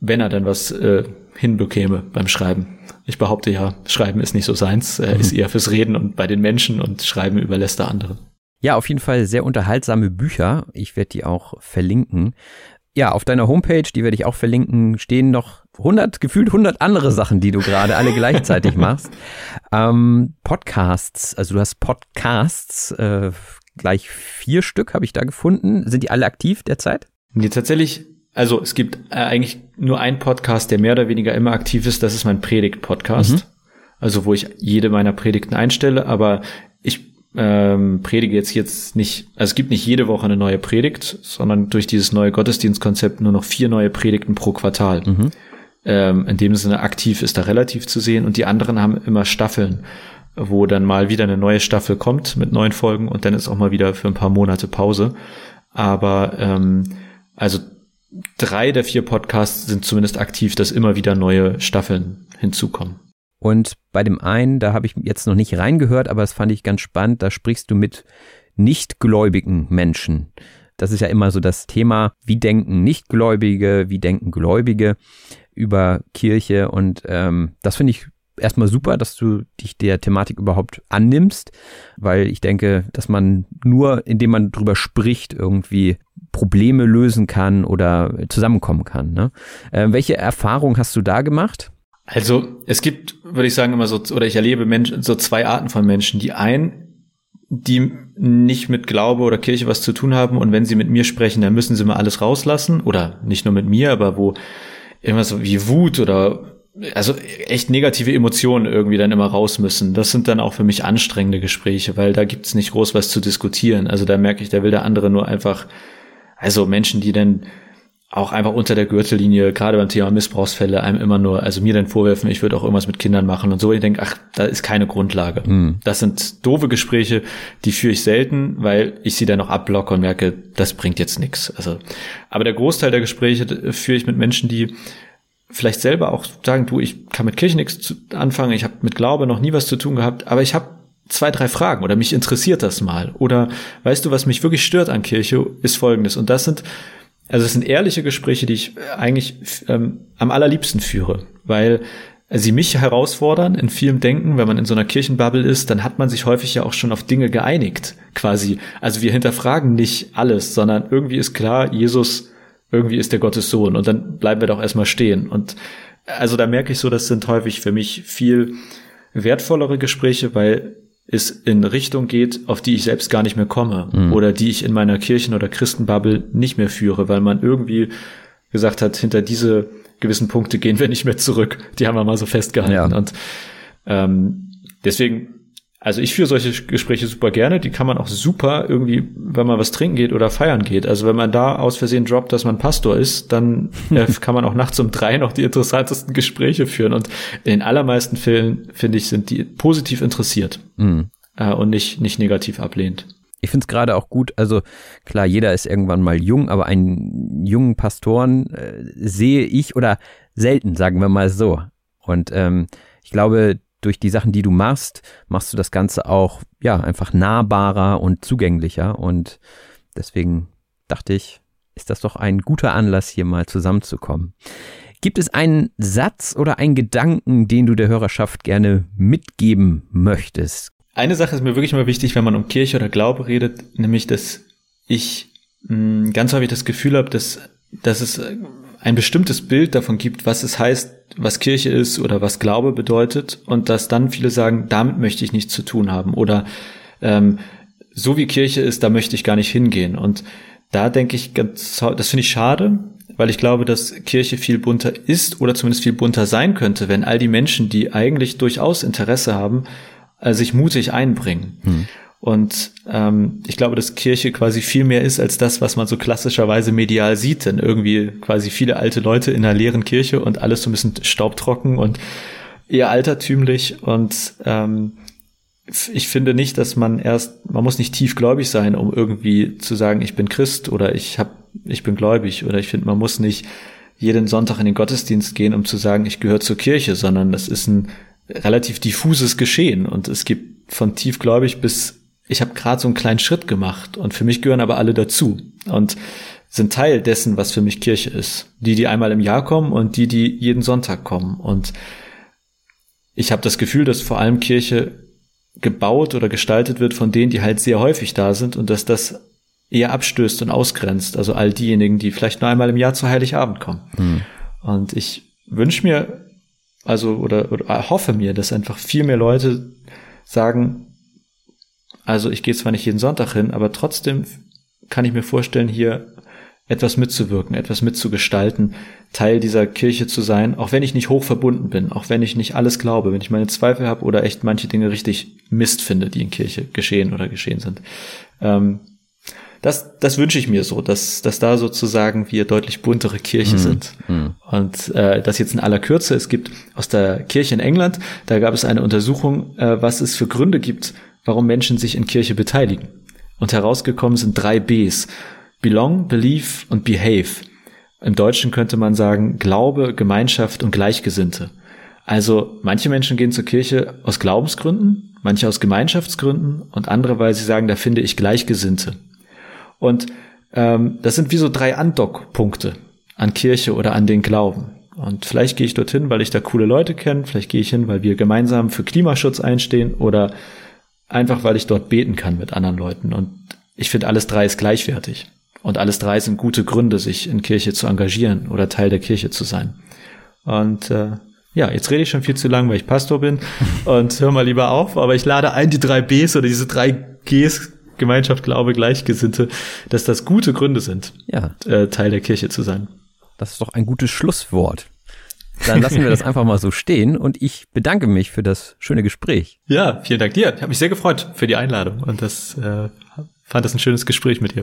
Wenn er dann was äh, hinbekäme beim Schreiben. Ich behaupte ja, Schreiben ist nicht so seins, er ist eher fürs Reden und bei den Menschen und Schreiben überlässt er andere. Ja, auf jeden Fall sehr unterhaltsame Bücher. Ich werde die auch verlinken. Ja, auf deiner Homepage, die werde ich auch verlinken, stehen noch 100, gefühlt 100 andere Sachen, die du gerade alle gleichzeitig machst. Ähm, Podcasts, also du hast Podcasts, äh, gleich vier Stück habe ich da gefunden. Sind die alle aktiv derzeit? Nee, tatsächlich, also es gibt äh, eigentlich nur einen Podcast, der mehr oder weniger immer aktiv ist, das ist mein Predigt-Podcast. Mhm. Also wo ich jede meiner Predigten einstelle, aber ich ähm, predige jetzt jetzt nicht, also es gibt nicht jede Woche eine neue Predigt, sondern durch dieses neue Gottesdienstkonzept nur noch vier neue Predigten pro Quartal. Mhm. Ähm, in dem Sinne aktiv ist da relativ zu sehen und die anderen haben immer Staffeln, wo dann mal wieder eine neue Staffel kommt mit neuen Folgen und dann ist auch mal wieder für ein paar Monate Pause. Aber ähm, also drei der vier Podcasts sind zumindest aktiv, dass immer wieder neue Staffeln hinzukommen. Und bei dem einen, da habe ich jetzt noch nicht reingehört, aber das fand ich ganz spannend, da sprichst du mit nichtgläubigen Menschen. Das ist ja immer so das Thema, wie denken Nichtgläubige, wie denken Gläubige über Kirche. Und ähm, das finde ich erstmal super, dass du dich der Thematik überhaupt annimmst, weil ich denke, dass man nur, indem man drüber spricht, irgendwie Probleme lösen kann oder zusammenkommen kann. Ne? Äh, welche Erfahrung hast du da gemacht? Also es gibt, würde ich sagen, immer so, oder ich erlebe Menschen, so zwei Arten von Menschen. Die einen, die nicht mit Glaube oder Kirche was zu tun haben und wenn sie mit mir sprechen, dann müssen sie mal alles rauslassen oder nicht nur mit mir, aber wo immer so wie Wut oder also echt negative Emotionen irgendwie dann immer raus müssen. Das sind dann auch für mich anstrengende Gespräche, weil da gibt's nicht groß was zu diskutieren. Also da merke ich, da will der andere nur einfach, also Menschen, die dann auch einfach unter der Gürtellinie, gerade beim Thema Missbrauchsfälle, einem immer nur, also mir dann vorwerfen, ich würde auch irgendwas mit Kindern machen und so. Ich denke, ach, da ist keine Grundlage. Mhm. Das sind doofe Gespräche, die führe ich selten, weil ich sie dann auch abblocke und merke, das bringt jetzt nichts. Also, aber der Großteil der Gespräche führe ich mit Menschen, die vielleicht selber auch sagen, du, ich kann mit Kirche nichts anfangen, ich habe mit Glaube noch nie was zu tun gehabt, aber ich habe zwei, drei Fragen oder mich interessiert das mal. Oder weißt du, was mich wirklich stört an Kirche, ist folgendes. Und das sind also es sind ehrliche Gespräche, die ich eigentlich ähm, am allerliebsten führe, weil sie mich herausfordern in vielem Denken. Wenn man in so einer Kirchenbubble ist, dann hat man sich häufig ja auch schon auf Dinge geeinigt, quasi. Also wir hinterfragen nicht alles, sondern irgendwie ist klar, Jesus, irgendwie ist der Gottes Sohn und dann bleiben wir doch erstmal stehen. Und also da merke ich so, das sind häufig für mich viel wertvollere Gespräche, weil es in Richtung geht, auf die ich selbst gar nicht mehr komme mhm. oder die ich in meiner Kirchen- oder Christenbubble nicht mehr führe, weil man irgendwie gesagt hat, hinter diese gewissen Punkte gehen wir nicht mehr zurück. Die haben wir mal so festgehalten. Ja. Und ähm, deswegen also ich führe solche Gespräche super gerne. Die kann man auch super irgendwie, wenn man was trinken geht oder feiern geht. Also wenn man da aus Versehen droppt, dass man Pastor ist, dann äh, kann man auch nachts um drei noch die interessantesten Gespräche führen. Und in den allermeisten Fällen, finde ich, sind die positiv interessiert mhm. äh, und nicht, nicht negativ ablehnt. Ich finde es gerade auch gut, also klar, jeder ist irgendwann mal jung, aber einen jungen Pastoren äh, sehe ich oder selten, sagen wir mal so. Und ähm, ich glaube, durch die Sachen, die du machst, machst du das Ganze auch, ja, einfach nahbarer und zugänglicher. Und deswegen dachte ich, ist das doch ein guter Anlass, hier mal zusammenzukommen. Gibt es einen Satz oder einen Gedanken, den du der Hörerschaft gerne mitgeben möchtest? Eine Sache ist mir wirklich immer wichtig, wenn man um Kirche oder Glaube redet, nämlich, dass ich mh, hm, ganz häufig das Gefühl habe, dass, dass es ein bestimmtes Bild davon gibt, was es heißt, was Kirche ist oder was Glaube bedeutet und dass dann viele sagen, damit möchte ich nichts zu tun haben oder ähm, so wie Kirche ist, da möchte ich gar nicht hingehen. Und da denke ich, ganz, das finde ich schade, weil ich glaube, dass Kirche viel bunter ist oder zumindest viel bunter sein könnte, wenn all die Menschen, die eigentlich durchaus Interesse haben, äh, sich mutig einbringen. Hm. Und ähm, ich glaube, dass Kirche quasi viel mehr ist als das, was man so klassischerweise medial sieht. Denn irgendwie quasi viele alte Leute in einer leeren Kirche und alles so ein bisschen staubtrocken und eher altertümlich. Und ähm, ich finde nicht, dass man erst, man muss nicht tiefgläubig sein, um irgendwie zu sagen, ich bin Christ oder ich hab, ich bin gläubig. Oder ich finde, man muss nicht jeden Sonntag in den Gottesdienst gehen, um zu sagen, ich gehöre zur Kirche, sondern das ist ein relativ diffuses Geschehen. Und es gibt von tiefgläubig bis ich habe gerade so einen kleinen Schritt gemacht und für mich gehören aber alle dazu. Und sind Teil dessen, was für mich Kirche ist. Die, die einmal im Jahr kommen und die, die jeden Sonntag kommen. Und ich habe das Gefühl, dass vor allem Kirche gebaut oder gestaltet wird von denen, die halt sehr häufig da sind und dass das eher abstößt und ausgrenzt. Also all diejenigen, die vielleicht nur einmal im Jahr zu Heiligabend kommen. Mhm. Und ich wünsche mir, also oder, oder hoffe mir, dass einfach viel mehr Leute sagen, also ich gehe zwar nicht jeden Sonntag hin, aber trotzdem kann ich mir vorstellen, hier etwas mitzuwirken, etwas mitzugestalten, Teil dieser Kirche zu sein, auch wenn ich nicht hoch verbunden bin, auch wenn ich nicht alles glaube, wenn ich meine Zweifel habe oder echt manche Dinge richtig Mist finde, die in Kirche geschehen oder geschehen sind. Ähm, das, das wünsche ich mir so, dass, dass da sozusagen wir deutlich buntere Kirche mhm. sind. Mhm. Und äh, das jetzt in aller Kürze. Es gibt aus der Kirche in England, da gab es eine Untersuchung, äh, was es für Gründe gibt, warum Menschen sich in Kirche beteiligen. Und herausgekommen sind drei Bs. Belong, Believe und Behave. Im Deutschen könnte man sagen Glaube, Gemeinschaft und Gleichgesinnte. Also manche Menschen gehen zur Kirche aus Glaubensgründen, manche aus Gemeinschaftsgründen und andere, weil sie sagen, da finde ich Gleichgesinnte. Und ähm, das sind wie so drei Andockpunkte an Kirche oder an den Glauben. Und vielleicht gehe ich dorthin, weil ich da coole Leute kenne, vielleicht gehe ich hin, weil wir gemeinsam für Klimaschutz einstehen oder einfach, weil ich dort beten kann mit anderen Leuten. Und ich finde, alles drei ist gleichwertig. Und alles drei sind gute Gründe, sich in Kirche zu engagieren oder Teil der Kirche zu sein. Und äh, ja, jetzt rede ich schon viel zu lang, weil ich Pastor bin und hör mal lieber auf, aber ich lade ein, die drei Bs oder diese drei Gs, Gemeinschaft, Glaube, Gleichgesinnte, dass das gute Gründe sind, ja. äh, Teil der Kirche zu sein. Das ist doch ein gutes Schlusswort. Dann lassen wir das einfach mal so stehen und ich bedanke mich für das schöne Gespräch. Ja, vielen Dank dir. Ich habe mich sehr gefreut für die Einladung und das äh, fand das ein schönes Gespräch mit dir.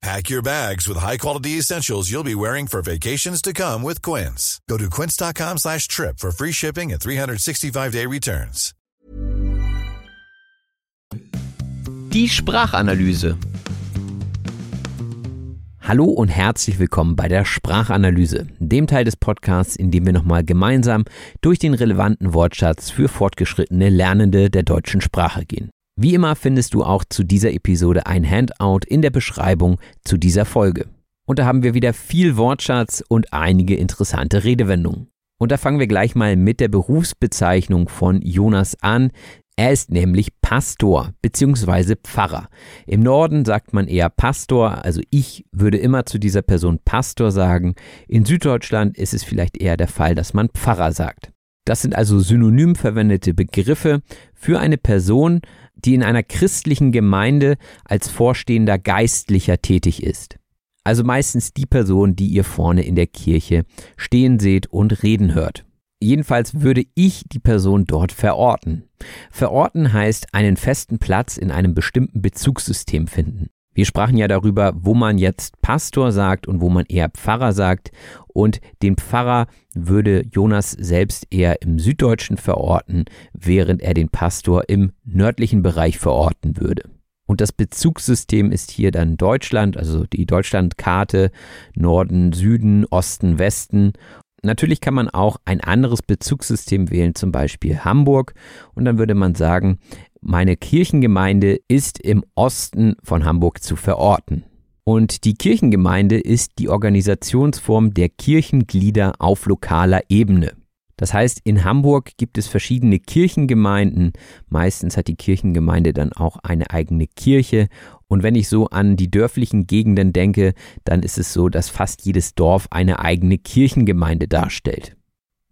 Pack your bags with high-quality essentials you'll be wearing for vacations to come with Quince. Go to quince.com slash trip for free shipping and 365-day returns. Die Sprachanalyse. Hallo und herzlich willkommen bei der Sprachanalyse, dem Teil des Podcasts, in dem wir nochmal gemeinsam durch den relevanten Wortschatz für fortgeschrittene Lernende der deutschen Sprache gehen. Wie immer findest du auch zu dieser Episode ein Handout in der Beschreibung zu dieser Folge. Und da haben wir wieder viel Wortschatz und einige interessante Redewendungen. Und da fangen wir gleich mal mit der Berufsbezeichnung von Jonas an. Er ist nämlich Pastor bzw. Pfarrer. Im Norden sagt man eher Pastor, also ich würde immer zu dieser Person Pastor sagen. In Süddeutschland ist es vielleicht eher der Fall, dass man Pfarrer sagt. Das sind also synonym verwendete Begriffe für eine Person, die in einer christlichen Gemeinde als vorstehender Geistlicher tätig ist. Also meistens die Person, die ihr vorne in der Kirche stehen seht und reden hört. Jedenfalls würde ich die Person dort verorten. Verorten heißt einen festen Platz in einem bestimmten Bezugssystem finden. Wir sprachen ja darüber, wo man jetzt Pastor sagt und wo man eher Pfarrer sagt. Und den Pfarrer würde Jonas selbst eher im Süddeutschen verorten, während er den Pastor im nördlichen Bereich verorten würde. Und das Bezugssystem ist hier dann Deutschland, also die Deutschlandkarte, Norden, Süden, Osten, Westen. Natürlich kann man auch ein anderes Bezugssystem wählen, zum Beispiel Hamburg. Und dann würde man sagen, meine Kirchengemeinde ist im Osten von Hamburg zu verorten. Und die Kirchengemeinde ist die Organisationsform der Kirchenglieder auf lokaler Ebene. Das heißt, in Hamburg gibt es verschiedene Kirchengemeinden. Meistens hat die Kirchengemeinde dann auch eine eigene Kirche. Und wenn ich so an die dörflichen Gegenden denke, dann ist es so, dass fast jedes Dorf eine eigene Kirchengemeinde darstellt.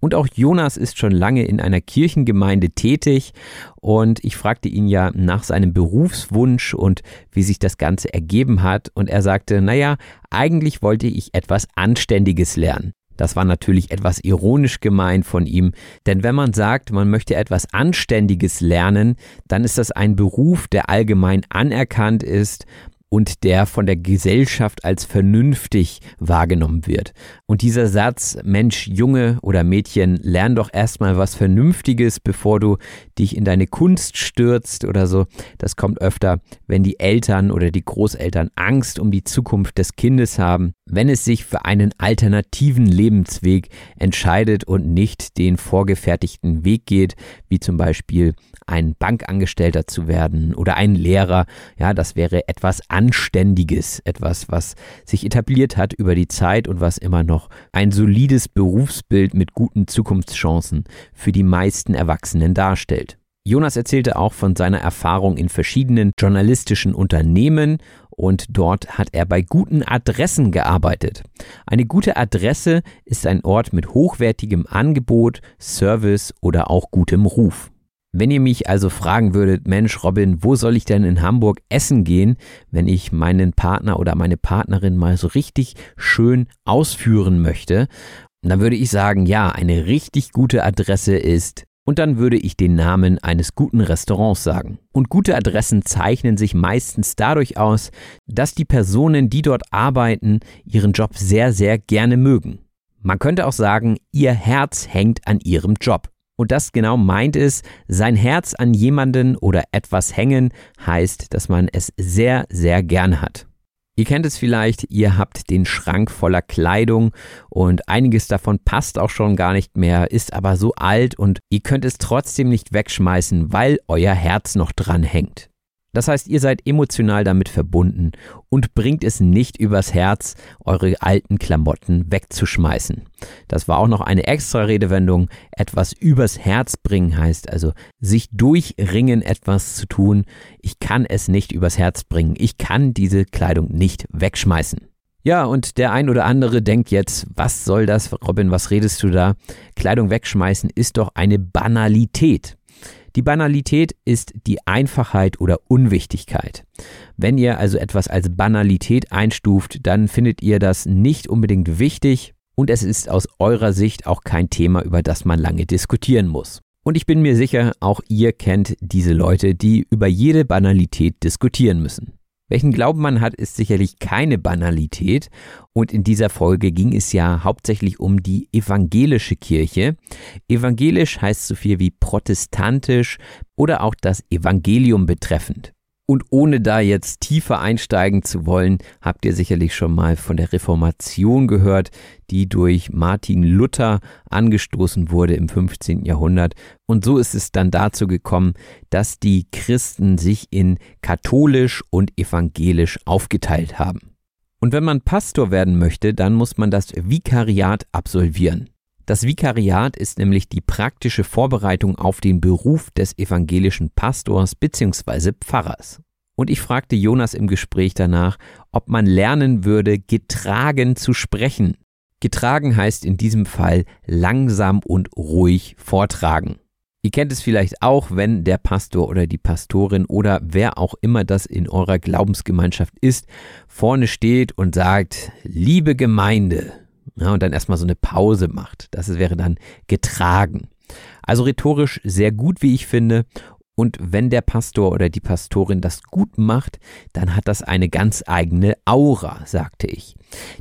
Und auch Jonas ist schon lange in einer Kirchengemeinde tätig. Und ich fragte ihn ja nach seinem Berufswunsch und wie sich das Ganze ergeben hat. Und er sagte, naja, eigentlich wollte ich etwas Anständiges lernen. Das war natürlich etwas ironisch gemeint von ihm, denn wenn man sagt, man möchte etwas Anständiges lernen, dann ist das ein Beruf, der allgemein anerkannt ist und der von der Gesellschaft als vernünftig wahrgenommen wird. Und dieser Satz, Mensch, Junge oder Mädchen, lern doch erstmal was Vernünftiges, bevor du dich in deine Kunst stürzt oder so, das kommt öfter, wenn die Eltern oder die Großeltern Angst um die Zukunft des Kindes haben, wenn es sich für einen alternativen Lebensweg entscheidet und nicht den vorgefertigten Weg geht, wie zum Beispiel ein Bankangestellter zu werden oder ein Lehrer. Ja, das wäre etwas Anständiges, etwas, was sich etabliert hat über die Zeit und was immer noch ein solides Berufsbild mit guten Zukunftschancen für die meisten Erwachsenen darstellt. Jonas erzählte auch von seiner Erfahrung in verschiedenen journalistischen Unternehmen und dort hat er bei guten Adressen gearbeitet. Eine gute Adresse ist ein Ort mit hochwertigem Angebot, Service oder auch gutem Ruf. Wenn ihr mich also fragen würdet, Mensch, Robin, wo soll ich denn in Hamburg essen gehen, wenn ich meinen Partner oder meine Partnerin mal so richtig schön ausführen möchte, dann würde ich sagen, ja, eine richtig gute Adresse ist und dann würde ich den Namen eines guten Restaurants sagen. Und gute Adressen zeichnen sich meistens dadurch aus, dass die Personen, die dort arbeiten, ihren Job sehr, sehr gerne mögen. Man könnte auch sagen, ihr Herz hängt an ihrem Job. Und das genau meint es, sein Herz an jemanden oder etwas hängen heißt, dass man es sehr, sehr gern hat. Ihr kennt es vielleicht, ihr habt den Schrank voller Kleidung und einiges davon passt auch schon gar nicht mehr, ist aber so alt und ihr könnt es trotzdem nicht wegschmeißen, weil euer Herz noch dran hängt. Das heißt, ihr seid emotional damit verbunden und bringt es nicht übers Herz, eure alten Klamotten wegzuschmeißen. Das war auch noch eine extra Redewendung. Etwas übers Herz bringen heißt also sich durchringen, etwas zu tun. Ich kann es nicht übers Herz bringen. Ich kann diese Kleidung nicht wegschmeißen. Ja, und der ein oder andere denkt jetzt, was soll das, Robin, was redest du da? Kleidung wegschmeißen ist doch eine Banalität. Die Banalität ist die Einfachheit oder Unwichtigkeit. Wenn ihr also etwas als Banalität einstuft, dann findet ihr das nicht unbedingt wichtig und es ist aus eurer Sicht auch kein Thema, über das man lange diskutieren muss. Und ich bin mir sicher, auch ihr kennt diese Leute, die über jede Banalität diskutieren müssen. Welchen Glauben man hat, ist sicherlich keine Banalität. Und in dieser Folge ging es ja hauptsächlich um die evangelische Kirche. Evangelisch heißt so viel wie protestantisch oder auch das Evangelium betreffend. Und ohne da jetzt tiefer einsteigen zu wollen, habt ihr sicherlich schon mal von der Reformation gehört, die durch Martin Luther angestoßen wurde im 15. Jahrhundert. Und so ist es dann dazu gekommen, dass die Christen sich in katholisch und evangelisch aufgeteilt haben. Und wenn man Pastor werden möchte, dann muss man das Vikariat absolvieren. Das Vikariat ist nämlich die praktische Vorbereitung auf den Beruf des evangelischen Pastors bzw. Pfarrers. Und ich fragte Jonas im Gespräch danach, ob man lernen würde, getragen zu sprechen. Getragen heißt in diesem Fall langsam und ruhig vortragen. Ihr kennt es vielleicht auch, wenn der Pastor oder die Pastorin oder wer auch immer das in eurer Glaubensgemeinschaft ist, vorne steht und sagt, liebe Gemeinde, ja, und dann erstmal so eine Pause macht. Das wäre dann getragen. Also rhetorisch sehr gut, wie ich finde. Und wenn der Pastor oder die Pastorin das gut macht, dann hat das eine ganz eigene Aura, sagte ich.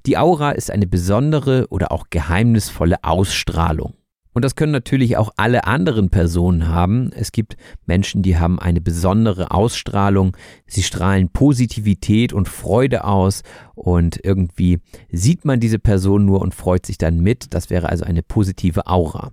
Die Aura ist eine besondere oder auch geheimnisvolle Ausstrahlung. Und das können natürlich auch alle anderen Personen haben. Es gibt Menschen, die haben eine besondere Ausstrahlung. Sie strahlen Positivität und Freude aus und irgendwie sieht man diese Person nur und freut sich dann mit. Das wäre also eine positive Aura.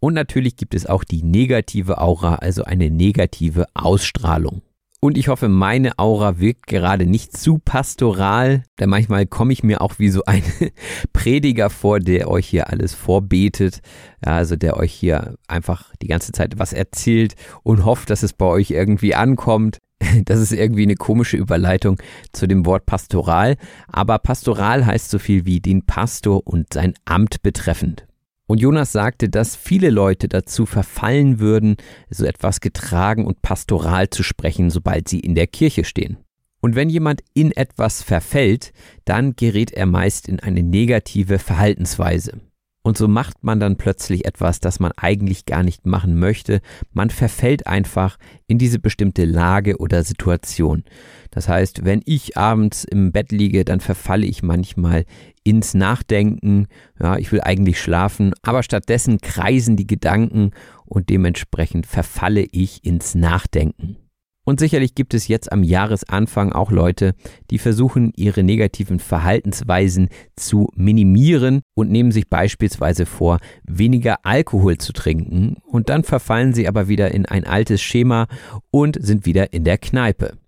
Und natürlich gibt es auch die negative Aura, also eine negative Ausstrahlung. Und ich hoffe, meine Aura wirkt gerade nicht zu pastoral, denn manchmal komme ich mir auch wie so ein Prediger vor, der euch hier alles vorbetet, ja, also der euch hier einfach die ganze Zeit was erzählt und hofft, dass es bei euch irgendwie ankommt. Das ist irgendwie eine komische Überleitung zu dem Wort pastoral, aber pastoral heißt so viel wie den Pastor und sein Amt betreffend. Und Jonas sagte, dass viele Leute dazu verfallen würden, so etwas getragen und pastoral zu sprechen, sobald sie in der Kirche stehen. Und wenn jemand in etwas verfällt, dann gerät er meist in eine negative Verhaltensweise. Und so macht man dann plötzlich etwas, das man eigentlich gar nicht machen möchte. Man verfällt einfach in diese bestimmte Lage oder Situation. Das heißt, wenn ich abends im Bett liege, dann verfalle ich manchmal ins Nachdenken. Ja, ich will eigentlich schlafen, aber stattdessen kreisen die Gedanken und dementsprechend verfalle ich ins Nachdenken. Und sicherlich gibt es jetzt am Jahresanfang auch Leute, die versuchen, ihre negativen Verhaltensweisen zu minimieren und nehmen sich beispielsweise vor, weniger Alkohol zu trinken und dann verfallen sie aber wieder in ein altes Schema und sind wieder in der Kneipe.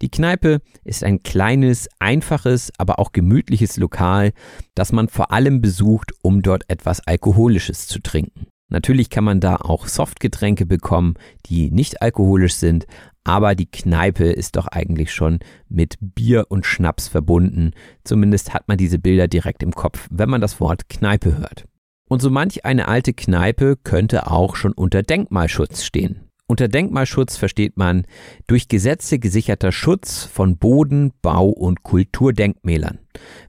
Die Kneipe ist ein kleines, einfaches, aber auch gemütliches Lokal, das man vor allem besucht, um dort etwas Alkoholisches zu trinken. Natürlich kann man da auch Softgetränke bekommen, die nicht alkoholisch sind, aber die Kneipe ist doch eigentlich schon mit Bier und Schnaps verbunden. Zumindest hat man diese Bilder direkt im Kopf, wenn man das Wort Kneipe hört. Und so manch eine alte Kneipe könnte auch schon unter Denkmalschutz stehen. Unter Denkmalschutz versteht man durch Gesetze gesicherter Schutz von Boden, Bau und Kulturdenkmälern.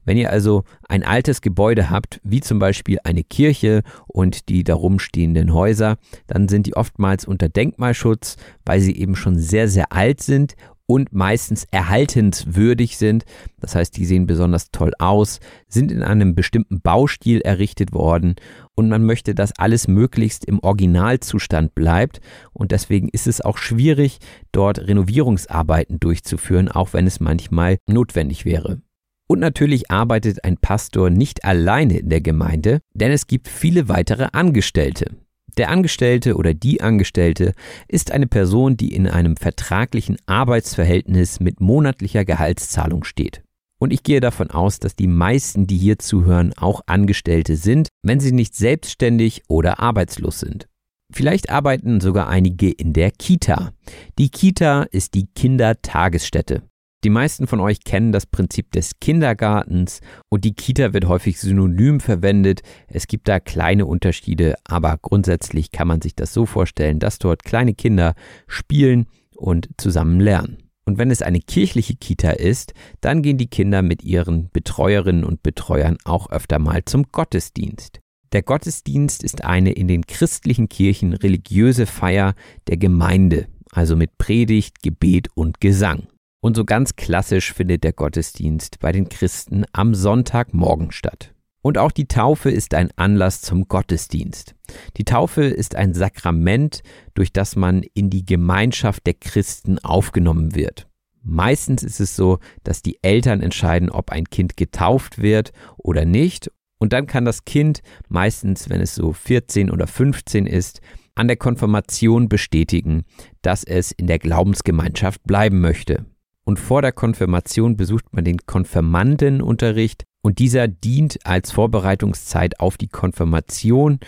Wenn ihr also ein altes Gebäude habt, wie zum Beispiel eine Kirche und die darum stehenden Häuser, dann sind die oftmals unter Denkmalschutz, weil sie eben schon sehr, sehr alt sind und meistens erhaltenswürdig sind. Das heißt, die sehen besonders toll aus, sind in einem bestimmten Baustil errichtet worden und man möchte, dass alles möglichst im Originalzustand bleibt und deswegen ist es auch schwierig, dort Renovierungsarbeiten durchzuführen, auch wenn es manchmal notwendig wäre. Und natürlich arbeitet ein Pastor nicht alleine in der Gemeinde, denn es gibt viele weitere Angestellte. Der Angestellte oder die Angestellte ist eine Person, die in einem vertraglichen Arbeitsverhältnis mit monatlicher Gehaltszahlung steht. Und ich gehe davon aus, dass die meisten, die hier zuhören, auch Angestellte sind, wenn sie nicht selbstständig oder arbeitslos sind. Vielleicht arbeiten sogar einige in der Kita. Die Kita ist die Kindertagesstätte. Die meisten von euch kennen das Prinzip des Kindergartens und die Kita wird häufig synonym verwendet. Es gibt da kleine Unterschiede, aber grundsätzlich kann man sich das so vorstellen, dass dort kleine Kinder spielen und zusammen lernen. Und wenn es eine kirchliche Kita ist, dann gehen die Kinder mit ihren Betreuerinnen und Betreuern auch öfter mal zum Gottesdienst. Der Gottesdienst ist eine in den christlichen Kirchen religiöse Feier der Gemeinde, also mit Predigt, Gebet und Gesang. Und so ganz klassisch findet der Gottesdienst bei den Christen am Sonntagmorgen statt. Und auch die Taufe ist ein Anlass zum Gottesdienst. Die Taufe ist ein Sakrament, durch das man in die Gemeinschaft der Christen aufgenommen wird. Meistens ist es so, dass die Eltern entscheiden, ob ein Kind getauft wird oder nicht. Und dann kann das Kind, meistens wenn es so 14 oder 15 ist, an der Konfirmation bestätigen, dass es in der Glaubensgemeinschaft bleiben möchte und vor der Konfirmation besucht man den Konfirmandenunterricht und dieser dient als Vorbereitungszeit auf die Konfirmation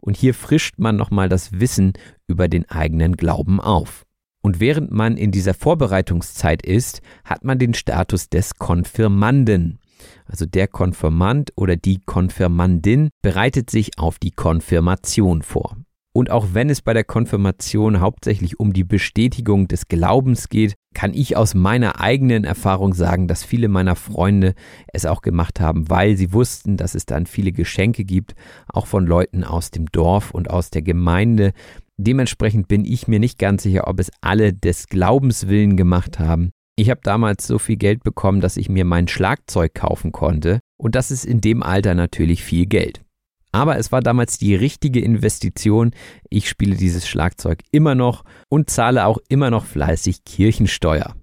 und hier frischt man nochmal das Wissen über den eigenen Glauben auf. Und während man in dieser Vorbereitungszeit ist, hat man den Status des Konfirmanden. Also der Konfirmand oder die Konfirmandin bereitet sich auf die Konfirmation vor. Und auch wenn es bei der Konfirmation hauptsächlich um die Bestätigung des Glaubens geht, kann ich aus meiner eigenen Erfahrung sagen, dass viele meiner Freunde es auch gemacht haben, weil sie wussten, dass es dann viele Geschenke gibt, auch von Leuten aus dem Dorf und aus der Gemeinde. Dementsprechend bin ich mir nicht ganz sicher, ob es alle des Glaubens willen gemacht haben. Ich habe damals so viel Geld bekommen, dass ich mir mein Schlagzeug kaufen konnte. Und das ist in dem Alter natürlich viel Geld. Aber es war damals die richtige Investition. Ich spiele dieses Schlagzeug immer noch und zahle auch immer noch fleißig Kirchensteuer.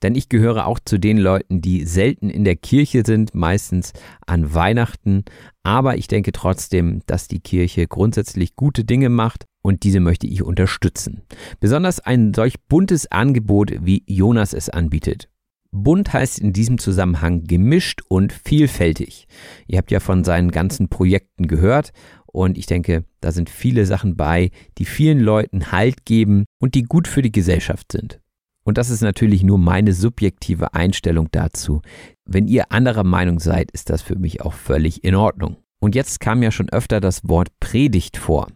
Denn ich gehöre auch zu den Leuten, die selten in der Kirche sind, meistens an Weihnachten. Aber ich denke trotzdem, dass die Kirche grundsätzlich gute Dinge macht und diese möchte ich unterstützen. Besonders ein solch buntes Angebot, wie Jonas es anbietet. Bunt heißt in diesem Zusammenhang gemischt und vielfältig. Ihr habt ja von seinen ganzen Projekten gehört und ich denke, da sind viele Sachen bei, die vielen Leuten Halt geben und die gut für die Gesellschaft sind. Und das ist natürlich nur meine subjektive Einstellung dazu. Wenn ihr anderer Meinung seid, ist das für mich auch völlig in Ordnung. Und jetzt kam ja schon öfter das Wort Predigt vor.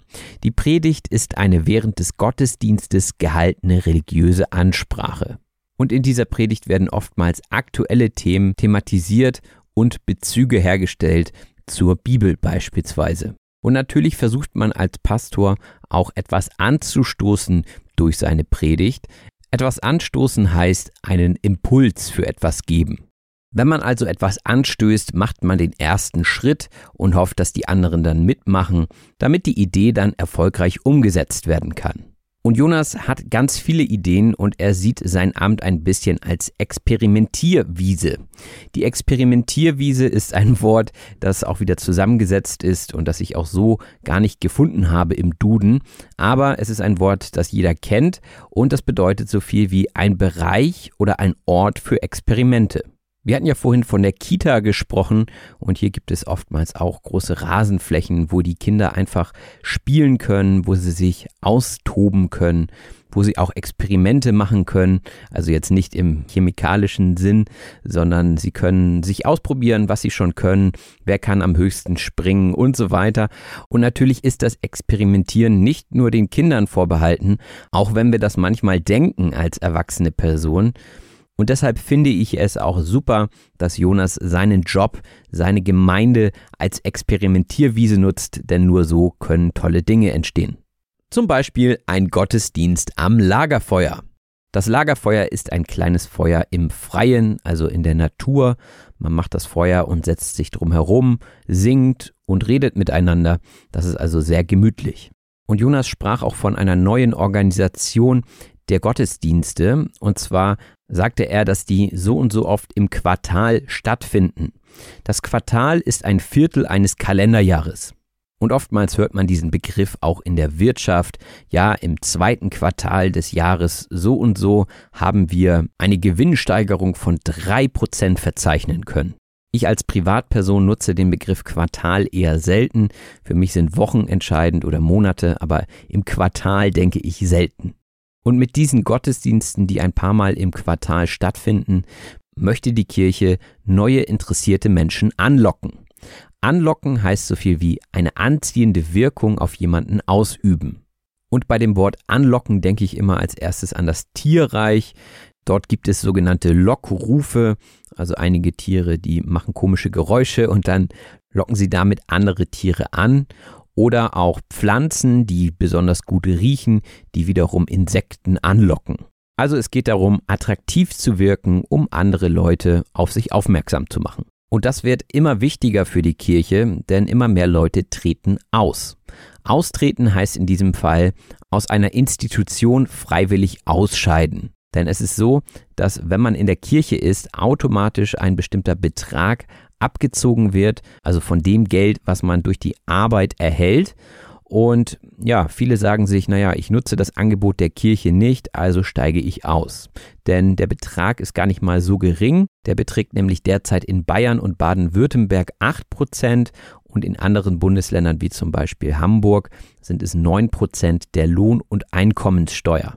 Die Predigt ist eine während des Gottesdienstes gehaltene religiöse Ansprache. Und in dieser Predigt werden oftmals aktuelle Themen thematisiert und Bezüge hergestellt zur Bibel beispielsweise. Und natürlich versucht man als Pastor auch etwas anzustoßen durch seine Predigt. Etwas anstoßen heißt einen Impuls für etwas geben. Wenn man also etwas anstößt, macht man den ersten Schritt und hofft, dass die anderen dann mitmachen, damit die Idee dann erfolgreich umgesetzt werden kann. Und Jonas hat ganz viele Ideen und er sieht sein Amt ein bisschen als Experimentierwiese. Die Experimentierwiese ist ein Wort, das auch wieder zusammengesetzt ist und das ich auch so gar nicht gefunden habe im Duden. Aber es ist ein Wort, das jeder kennt und das bedeutet so viel wie ein Bereich oder ein Ort für Experimente. Wir hatten ja vorhin von der Kita gesprochen und hier gibt es oftmals auch große Rasenflächen, wo die Kinder einfach spielen können, wo sie sich austoben können, wo sie auch Experimente machen können. Also jetzt nicht im chemikalischen Sinn, sondern sie können sich ausprobieren, was sie schon können, wer kann am höchsten springen und so weiter. Und natürlich ist das Experimentieren nicht nur den Kindern vorbehalten, auch wenn wir das manchmal denken als erwachsene Person. Und deshalb finde ich es auch super, dass Jonas seinen Job, seine Gemeinde als Experimentierwiese nutzt, denn nur so können tolle Dinge entstehen. Zum Beispiel ein Gottesdienst am Lagerfeuer. Das Lagerfeuer ist ein kleines Feuer im Freien, also in der Natur. Man macht das Feuer und setzt sich drum herum, singt und redet miteinander. Das ist also sehr gemütlich. Und Jonas sprach auch von einer neuen Organisation der Gottesdienste. Und zwar sagte er, dass die so und so oft im Quartal stattfinden. Das Quartal ist ein Viertel eines Kalenderjahres. Und oftmals hört man diesen Begriff auch in der Wirtschaft. Ja, im zweiten Quartal des Jahres so und so haben wir eine Gewinnsteigerung von drei Prozent verzeichnen können. Ich als Privatperson nutze den Begriff Quartal eher selten. Für mich sind Wochen entscheidend oder Monate, aber im Quartal denke ich selten. Und mit diesen Gottesdiensten, die ein paar Mal im Quartal stattfinden, möchte die Kirche neue interessierte Menschen anlocken. Anlocken heißt so viel wie eine anziehende Wirkung auf jemanden ausüben. Und bei dem Wort anlocken denke ich immer als erstes an das Tierreich. Dort gibt es sogenannte Lockrufe, also einige Tiere, die machen komische Geräusche und dann locken sie damit andere Tiere an oder auch Pflanzen, die besonders gut riechen, die wiederum Insekten anlocken. Also es geht darum, attraktiv zu wirken, um andere Leute auf sich aufmerksam zu machen. Und das wird immer wichtiger für die Kirche, denn immer mehr Leute treten aus. Austreten heißt in diesem Fall aus einer Institution freiwillig ausscheiden. Denn es ist so, dass wenn man in der Kirche ist, automatisch ein bestimmter Betrag abgezogen wird, also von dem Geld, was man durch die Arbeit erhält. Und ja, viele sagen sich, naja, ich nutze das Angebot der Kirche nicht, also steige ich aus. Denn der Betrag ist gar nicht mal so gering. Der beträgt nämlich derzeit in Bayern und Baden-Württemberg 8% und in anderen Bundesländern wie zum Beispiel Hamburg sind es 9% der Lohn- und Einkommenssteuer.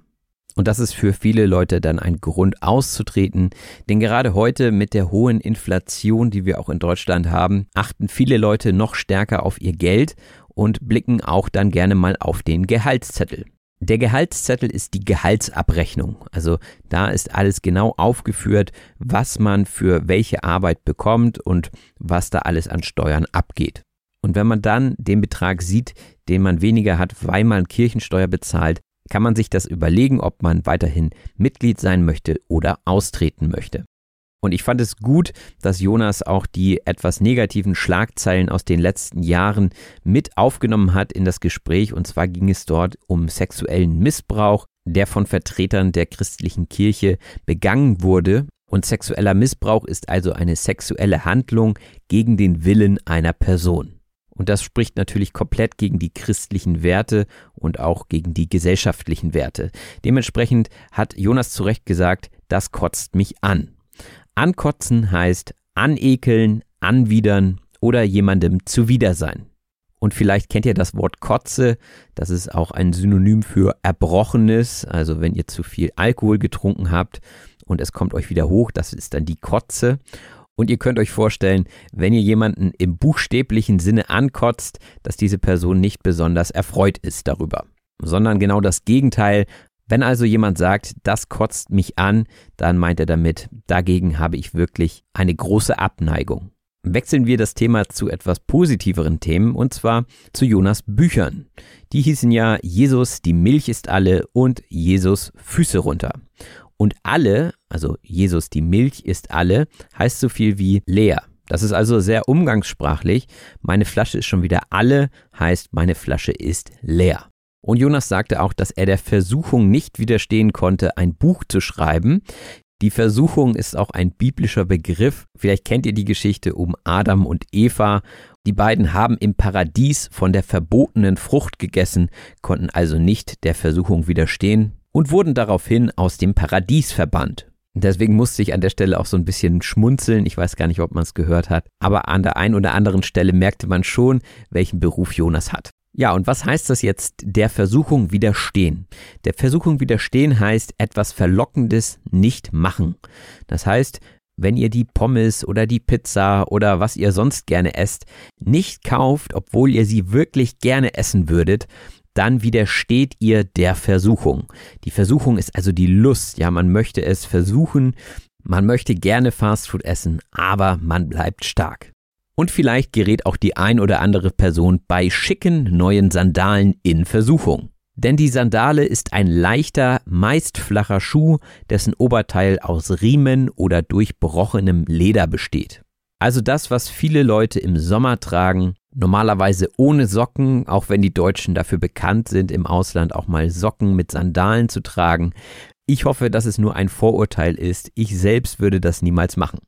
Und das ist für viele Leute dann ein Grund auszutreten. Denn gerade heute mit der hohen Inflation, die wir auch in Deutschland haben, achten viele Leute noch stärker auf ihr Geld und blicken auch dann gerne mal auf den Gehaltszettel. Der Gehaltszettel ist die Gehaltsabrechnung. Also da ist alles genau aufgeführt, was man für welche Arbeit bekommt und was da alles an Steuern abgeht. Und wenn man dann den Betrag sieht, den man weniger hat, weil man Kirchensteuer bezahlt, kann man sich das überlegen, ob man weiterhin Mitglied sein möchte oder austreten möchte. Und ich fand es gut, dass Jonas auch die etwas negativen Schlagzeilen aus den letzten Jahren mit aufgenommen hat in das Gespräch. Und zwar ging es dort um sexuellen Missbrauch, der von Vertretern der christlichen Kirche begangen wurde. Und sexueller Missbrauch ist also eine sexuelle Handlung gegen den Willen einer Person. Und das spricht natürlich komplett gegen die christlichen Werte und auch gegen die gesellschaftlichen Werte. Dementsprechend hat Jonas zu Recht gesagt, das kotzt mich an. Ankotzen heißt anekeln, anwidern oder jemandem zuwider sein. Und vielleicht kennt ihr das Wort Kotze, das ist auch ein Synonym für Erbrochenes, also wenn ihr zu viel Alkohol getrunken habt und es kommt euch wieder hoch, das ist dann die Kotze. Und ihr könnt euch vorstellen, wenn ihr jemanden im buchstäblichen Sinne ankotzt, dass diese Person nicht besonders erfreut ist darüber, sondern genau das Gegenteil. Wenn also jemand sagt, das kotzt mich an, dann meint er damit, dagegen habe ich wirklich eine große Abneigung. Wechseln wir das Thema zu etwas positiveren Themen und zwar zu Jonas Büchern. Die hießen ja Jesus, die Milch ist alle und Jesus Füße runter. Und alle, also Jesus, die Milch ist alle, heißt so viel wie leer. Das ist also sehr umgangssprachlich. Meine Flasche ist schon wieder alle, heißt meine Flasche ist leer. Und Jonas sagte auch, dass er der Versuchung nicht widerstehen konnte, ein Buch zu schreiben. Die Versuchung ist auch ein biblischer Begriff. Vielleicht kennt ihr die Geschichte um Adam und Eva. Die beiden haben im Paradies von der verbotenen Frucht gegessen, konnten also nicht der Versuchung widerstehen und wurden daraufhin aus dem Paradies verbannt. Deswegen musste ich an der Stelle auch so ein bisschen schmunzeln. Ich weiß gar nicht, ob man es gehört hat. Aber an der einen oder anderen Stelle merkte man schon, welchen Beruf Jonas hat. Ja, und was heißt das jetzt, der Versuchung widerstehen? Der Versuchung widerstehen heißt etwas Verlockendes nicht machen. Das heißt, wenn ihr die Pommes oder die Pizza oder was ihr sonst gerne esst, nicht kauft, obwohl ihr sie wirklich gerne essen würdet, dann widersteht ihr der Versuchung. Die Versuchung ist also die Lust. Ja, man möchte es versuchen, man möchte gerne Fastfood essen, aber man bleibt stark. Und vielleicht gerät auch die ein oder andere Person bei schicken neuen Sandalen in Versuchung. Denn die Sandale ist ein leichter, meist flacher Schuh, dessen Oberteil aus Riemen oder durchbrochenem Leder besteht. Also das, was viele Leute im Sommer tragen, normalerweise ohne Socken, auch wenn die Deutschen dafür bekannt sind, im Ausland auch mal Socken mit Sandalen zu tragen. Ich hoffe, dass es nur ein Vorurteil ist. Ich selbst würde das niemals machen.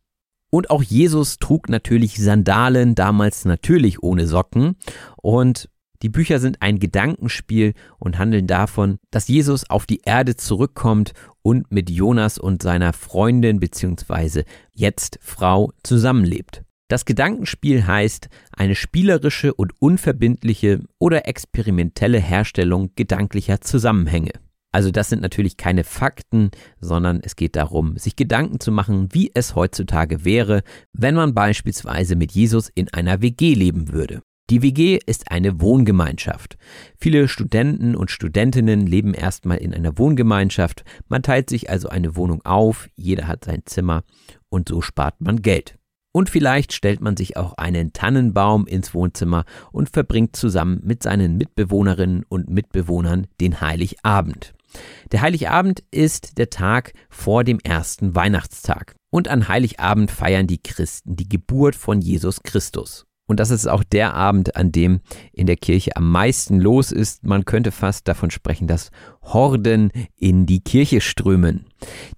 Und auch Jesus trug natürlich Sandalen, damals natürlich ohne Socken. Und die Bücher sind ein Gedankenspiel und handeln davon, dass Jesus auf die Erde zurückkommt und mit Jonas und seiner Freundin bzw. jetzt Frau zusammenlebt. Das Gedankenspiel heißt eine spielerische und unverbindliche oder experimentelle Herstellung gedanklicher Zusammenhänge. Also das sind natürlich keine Fakten, sondern es geht darum, sich Gedanken zu machen, wie es heutzutage wäre, wenn man beispielsweise mit Jesus in einer WG leben würde. Die WG ist eine Wohngemeinschaft. Viele Studenten und Studentinnen leben erstmal in einer Wohngemeinschaft. Man teilt sich also eine Wohnung auf, jeder hat sein Zimmer und so spart man Geld. Und vielleicht stellt man sich auch einen Tannenbaum ins Wohnzimmer und verbringt zusammen mit seinen Mitbewohnerinnen und Mitbewohnern den Heiligabend. Der Heiligabend ist der Tag vor dem ersten Weihnachtstag. Und an Heiligabend feiern die Christen die Geburt von Jesus Christus. Und das ist auch der Abend, an dem in der Kirche am meisten los ist. Man könnte fast davon sprechen, dass Horden in die Kirche strömen.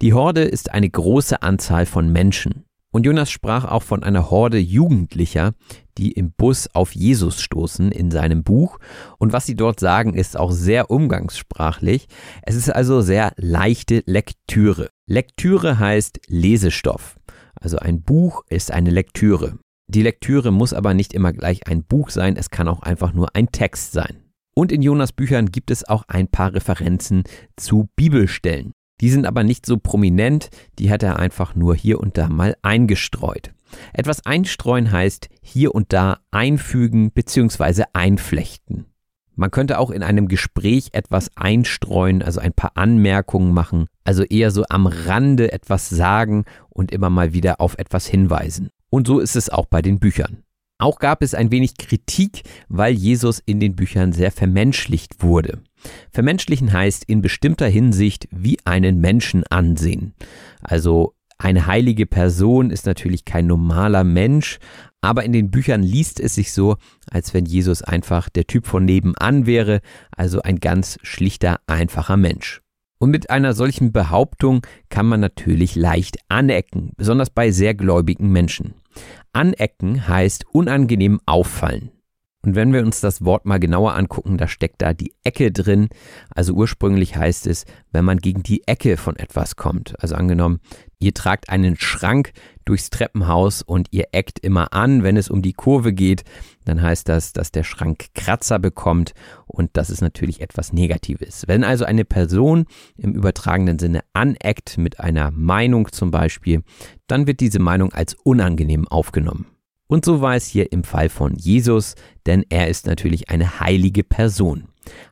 Die Horde ist eine große Anzahl von Menschen. Und Jonas sprach auch von einer Horde Jugendlicher, die im Bus auf Jesus stoßen in seinem Buch. Und was sie dort sagen, ist auch sehr umgangssprachlich. Es ist also sehr leichte Lektüre. Lektüre heißt Lesestoff. Also ein Buch ist eine Lektüre. Die Lektüre muss aber nicht immer gleich ein Buch sein, es kann auch einfach nur ein Text sein. Und in Jonas Büchern gibt es auch ein paar Referenzen zu Bibelstellen. Die sind aber nicht so prominent, die hat er einfach nur hier und da mal eingestreut. Etwas einstreuen heißt hier und da einfügen bzw. einflechten. Man könnte auch in einem Gespräch etwas einstreuen, also ein paar Anmerkungen machen, also eher so am Rande etwas sagen und immer mal wieder auf etwas hinweisen. Und so ist es auch bei den Büchern. Auch gab es ein wenig Kritik, weil Jesus in den Büchern sehr vermenschlicht wurde. Vermenschlichen heißt in bestimmter Hinsicht wie einen Menschen ansehen. Also eine heilige Person ist natürlich kein normaler Mensch, aber in den Büchern liest es sich so, als wenn Jesus einfach der Typ von nebenan wäre, also ein ganz schlichter, einfacher Mensch. Und mit einer solchen Behauptung kann man natürlich leicht anecken, besonders bei sehr gläubigen Menschen. Anecken heißt unangenehm auffallen. Und wenn wir uns das Wort mal genauer angucken, da steckt da die Ecke drin. Also ursprünglich heißt es, wenn man gegen die Ecke von etwas kommt. Also angenommen, Ihr tragt einen Schrank durchs Treppenhaus und ihr eckt immer an, wenn es um die Kurve geht, dann heißt das, dass der Schrank Kratzer bekommt und das ist natürlich etwas Negatives. Wenn also eine Person im übertragenen Sinne aneckt mit einer Meinung zum Beispiel, dann wird diese Meinung als unangenehm aufgenommen. Und so war es hier im Fall von Jesus, denn er ist natürlich eine heilige Person.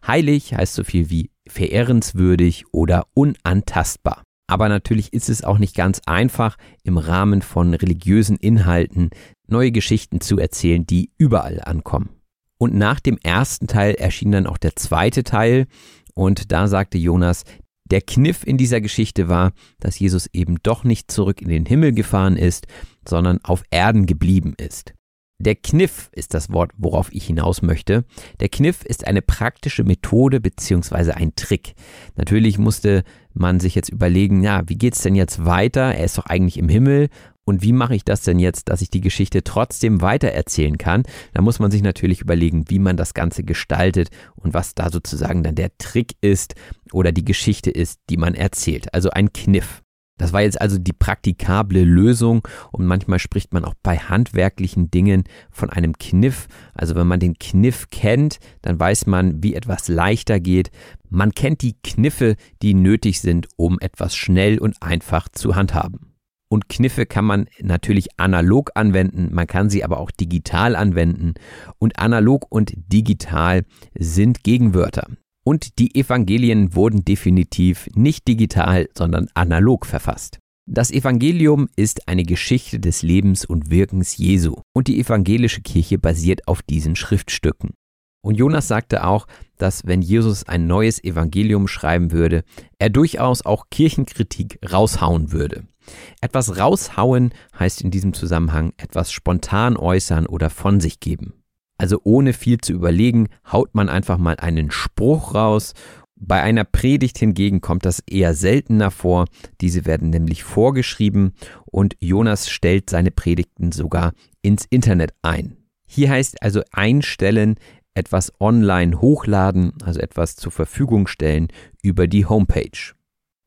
Heilig heißt so viel wie verehrenswürdig oder unantastbar. Aber natürlich ist es auch nicht ganz einfach, im Rahmen von religiösen Inhalten neue Geschichten zu erzählen, die überall ankommen. Und nach dem ersten Teil erschien dann auch der zweite Teil, und da sagte Jonas, der Kniff in dieser Geschichte war, dass Jesus eben doch nicht zurück in den Himmel gefahren ist, sondern auf Erden geblieben ist. Der Kniff ist das Wort, worauf ich hinaus möchte. Der Kniff ist eine praktische Methode beziehungsweise ein Trick. Natürlich musste man sich jetzt überlegen, ja, wie geht's denn jetzt weiter? Er ist doch eigentlich im Himmel. Und wie mache ich das denn jetzt, dass ich die Geschichte trotzdem weitererzählen kann? Da muss man sich natürlich überlegen, wie man das Ganze gestaltet und was da sozusagen dann der Trick ist oder die Geschichte ist, die man erzählt. Also ein Kniff. Das war jetzt also die praktikable Lösung und manchmal spricht man auch bei handwerklichen Dingen von einem Kniff. Also wenn man den Kniff kennt, dann weiß man, wie etwas leichter geht. Man kennt die Kniffe, die nötig sind, um etwas schnell und einfach zu handhaben. Und Kniffe kann man natürlich analog anwenden, man kann sie aber auch digital anwenden. Und analog und digital sind Gegenwörter. Und die Evangelien wurden definitiv nicht digital, sondern analog verfasst. Das Evangelium ist eine Geschichte des Lebens und Wirkens Jesu und die evangelische Kirche basiert auf diesen Schriftstücken. Und Jonas sagte auch, dass wenn Jesus ein neues Evangelium schreiben würde, er durchaus auch Kirchenkritik raushauen würde. Etwas raushauen heißt in diesem Zusammenhang etwas spontan äußern oder von sich geben. Also ohne viel zu überlegen, haut man einfach mal einen Spruch raus. Bei einer Predigt hingegen kommt das eher seltener vor. Diese werden nämlich vorgeschrieben und Jonas stellt seine Predigten sogar ins Internet ein. Hier heißt also einstellen, etwas online hochladen, also etwas zur Verfügung stellen über die Homepage.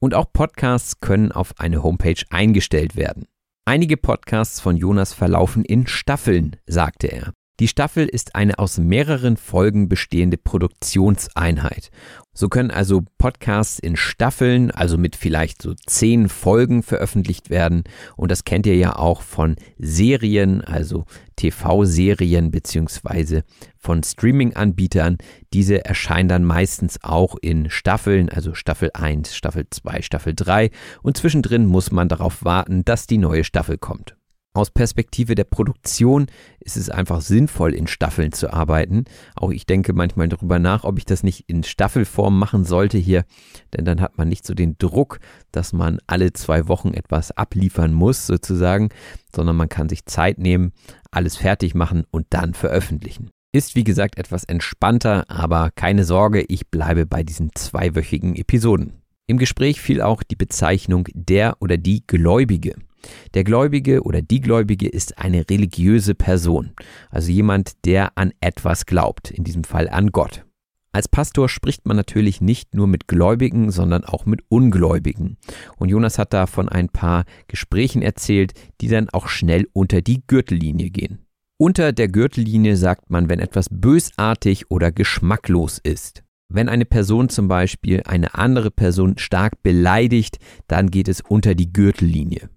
Und auch Podcasts können auf eine Homepage eingestellt werden. Einige Podcasts von Jonas verlaufen in Staffeln, sagte er. Die Staffel ist eine aus mehreren Folgen bestehende Produktionseinheit. So können also Podcasts in Staffeln, also mit vielleicht so zehn Folgen veröffentlicht werden. Und das kennt ihr ja auch von Serien, also TV-Serien beziehungsweise von Streaming-Anbietern. Diese erscheinen dann meistens auch in Staffeln, also Staffel 1, Staffel 2, Staffel 3. Und zwischendrin muss man darauf warten, dass die neue Staffel kommt. Aus Perspektive der Produktion ist es einfach sinnvoll, in Staffeln zu arbeiten. Auch ich denke manchmal darüber nach, ob ich das nicht in Staffelform machen sollte hier, denn dann hat man nicht so den Druck, dass man alle zwei Wochen etwas abliefern muss, sozusagen, sondern man kann sich Zeit nehmen, alles fertig machen und dann veröffentlichen. Ist wie gesagt etwas entspannter, aber keine Sorge, ich bleibe bei diesen zweiwöchigen Episoden. Im Gespräch fiel auch die Bezeichnung der oder die Gläubige. Der Gläubige oder die Gläubige ist eine religiöse Person, also jemand, der an etwas glaubt, in diesem Fall an Gott. Als Pastor spricht man natürlich nicht nur mit Gläubigen, sondern auch mit Ungläubigen. Und Jonas hat da von ein paar Gesprächen erzählt, die dann auch schnell unter die Gürtellinie gehen. Unter der Gürtellinie sagt man, wenn etwas bösartig oder geschmacklos ist. Wenn eine Person zum Beispiel eine andere Person stark beleidigt, dann geht es unter die Gürtellinie.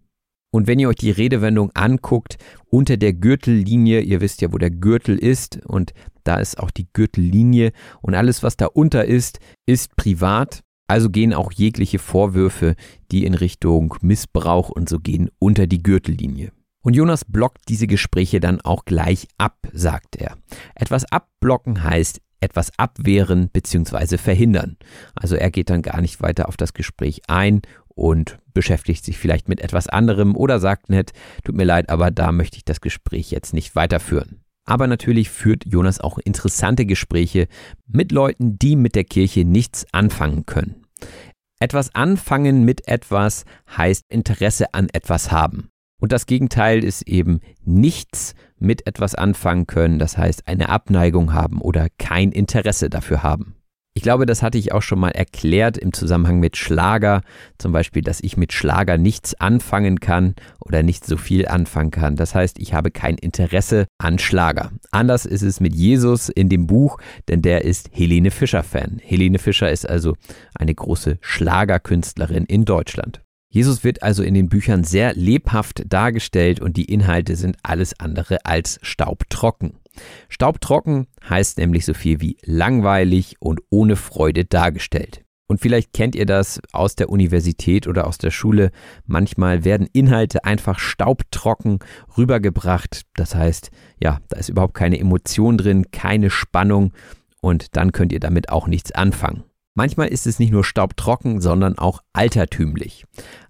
Und wenn ihr euch die Redewendung anguckt, unter der Gürtellinie, ihr wisst ja, wo der Gürtel ist und da ist auch die Gürtellinie und alles, was da unter ist, ist privat. Also gehen auch jegliche Vorwürfe, die in Richtung Missbrauch und so gehen, unter die Gürtellinie. Und Jonas blockt diese Gespräche dann auch gleich ab, sagt er. Etwas abblocken heißt etwas abwehren bzw. verhindern. Also er geht dann gar nicht weiter auf das Gespräch ein und beschäftigt sich vielleicht mit etwas anderem oder sagt nett, tut mir leid, aber da möchte ich das Gespräch jetzt nicht weiterführen. Aber natürlich führt Jonas auch interessante Gespräche mit Leuten, die mit der Kirche nichts anfangen können. Etwas anfangen mit etwas heißt Interesse an etwas haben. Und das Gegenteil ist eben nichts mit etwas anfangen können, das heißt eine Abneigung haben oder kein Interesse dafür haben. Ich glaube, das hatte ich auch schon mal erklärt im Zusammenhang mit Schlager. Zum Beispiel, dass ich mit Schlager nichts anfangen kann oder nicht so viel anfangen kann. Das heißt, ich habe kein Interesse an Schlager. Anders ist es mit Jesus in dem Buch, denn der ist Helene Fischer-Fan. Helene Fischer ist also eine große Schlagerkünstlerin in Deutschland. Jesus wird also in den Büchern sehr lebhaft dargestellt und die Inhalte sind alles andere als staubtrocken. Staubtrocken heißt nämlich so viel wie langweilig und ohne Freude dargestellt. Und vielleicht kennt ihr das aus der Universität oder aus der Schule. Manchmal werden Inhalte einfach staubtrocken rübergebracht. Das heißt, ja, da ist überhaupt keine Emotion drin, keine Spannung und dann könnt ihr damit auch nichts anfangen. Manchmal ist es nicht nur staubtrocken, sondern auch altertümlich.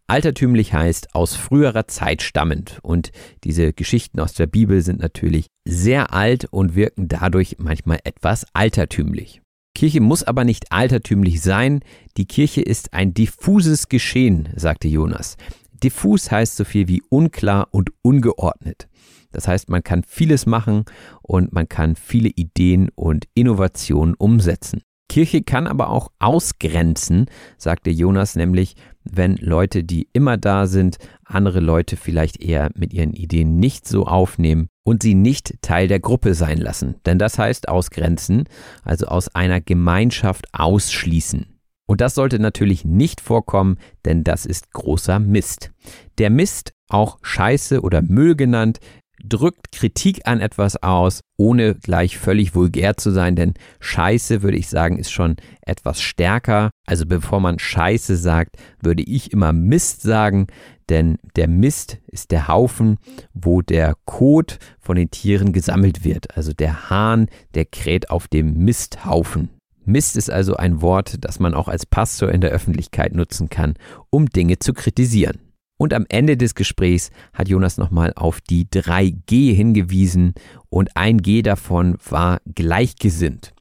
Altertümlich heißt aus früherer Zeit stammend und diese Geschichten aus der Bibel sind natürlich sehr alt und wirken dadurch manchmal etwas altertümlich. Kirche muss aber nicht altertümlich sein, die Kirche ist ein diffuses Geschehen, sagte Jonas. Diffus heißt so viel wie unklar und ungeordnet. Das heißt, man kann vieles machen und man kann viele Ideen und Innovationen umsetzen. Kirche kann aber auch ausgrenzen, sagte Jonas nämlich, wenn Leute, die immer da sind, andere Leute vielleicht eher mit ihren Ideen nicht so aufnehmen und sie nicht Teil der Gruppe sein lassen. Denn das heißt ausgrenzen, also aus einer Gemeinschaft ausschließen. Und das sollte natürlich nicht vorkommen, denn das ist großer Mist. Der Mist, auch Scheiße oder Müll genannt, drückt Kritik an etwas aus, ohne gleich völlig vulgär zu sein, denn Scheiße, würde ich sagen, ist schon etwas stärker. Also bevor man Scheiße sagt, würde ich immer Mist sagen, denn der Mist ist der Haufen, wo der Kot von den Tieren gesammelt wird. Also der Hahn, der kräht auf dem Misthaufen. Mist ist also ein Wort, das man auch als Pastor in der Öffentlichkeit nutzen kann, um Dinge zu kritisieren. Und am Ende des Gesprächs hat Jonas nochmal auf die 3G hingewiesen und ein G davon war gleichgesinnt.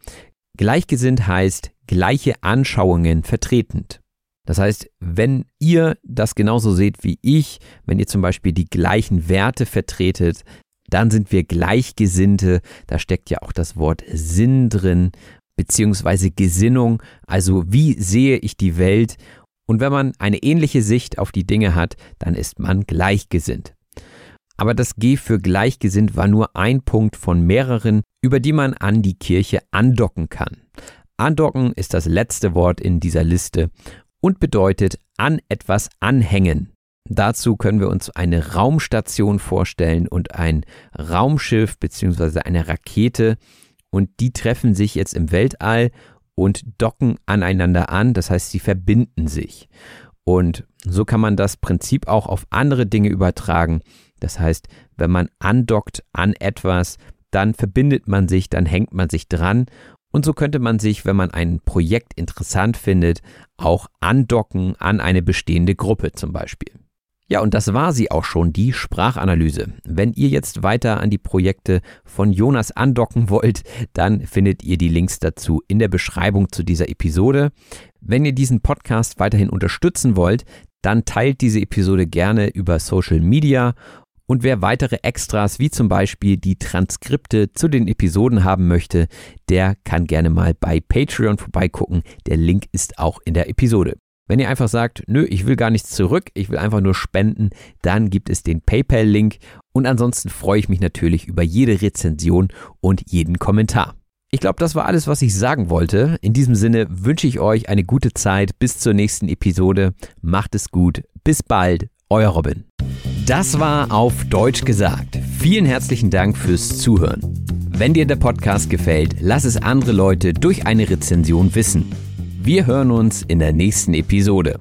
Gleichgesinnt heißt gleiche Anschauungen vertretend. Das heißt, wenn ihr das genauso seht wie ich, wenn ihr zum Beispiel die gleichen Werte vertretet, dann sind wir Gleichgesinnte. Da steckt ja auch das Wort Sinn drin, beziehungsweise Gesinnung. Also wie sehe ich die Welt? Und wenn man eine ähnliche Sicht auf die Dinge hat, dann ist man gleichgesinnt. Aber das G für gleichgesinnt war nur ein Punkt von mehreren, über die man an die Kirche andocken kann. Andocken ist das letzte Wort in dieser Liste und bedeutet an etwas anhängen. Dazu können wir uns eine Raumstation vorstellen und ein Raumschiff bzw. eine Rakete und die treffen sich jetzt im Weltall und docken aneinander an, das heißt, sie verbinden sich. Und so kann man das Prinzip auch auf andere Dinge übertragen. Das heißt, wenn man andockt an etwas, dann verbindet man sich, dann hängt man sich dran. Und so könnte man sich, wenn man ein Projekt interessant findet, auch andocken an eine bestehende Gruppe zum Beispiel. Ja, und das war sie auch schon, die Sprachanalyse. Wenn ihr jetzt weiter an die Projekte von Jonas andocken wollt, dann findet ihr die Links dazu in der Beschreibung zu dieser Episode. Wenn ihr diesen Podcast weiterhin unterstützen wollt, dann teilt diese Episode gerne über Social Media und wer weitere Extras wie zum Beispiel die Transkripte zu den Episoden haben möchte, der kann gerne mal bei Patreon vorbeigucken. Der Link ist auch in der Episode. Wenn ihr einfach sagt, nö, ich will gar nichts zurück, ich will einfach nur spenden, dann gibt es den PayPal-Link und ansonsten freue ich mich natürlich über jede Rezension und jeden Kommentar. Ich glaube, das war alles, was ich sagen wollte. In diesem Sinne wünsche ich euch eine gute Zeit bis zur nächsten Episode. Macht es gut. Bis bald. Euer Robin. Das war auf Deutsch gesagt. Vielen herzlichen Dank fürs Zuhören. Wenn dir der Podcast gefällt, lass es andere Leute durch eine Rezension wissen. Wir hören uns in der nächsten Episode.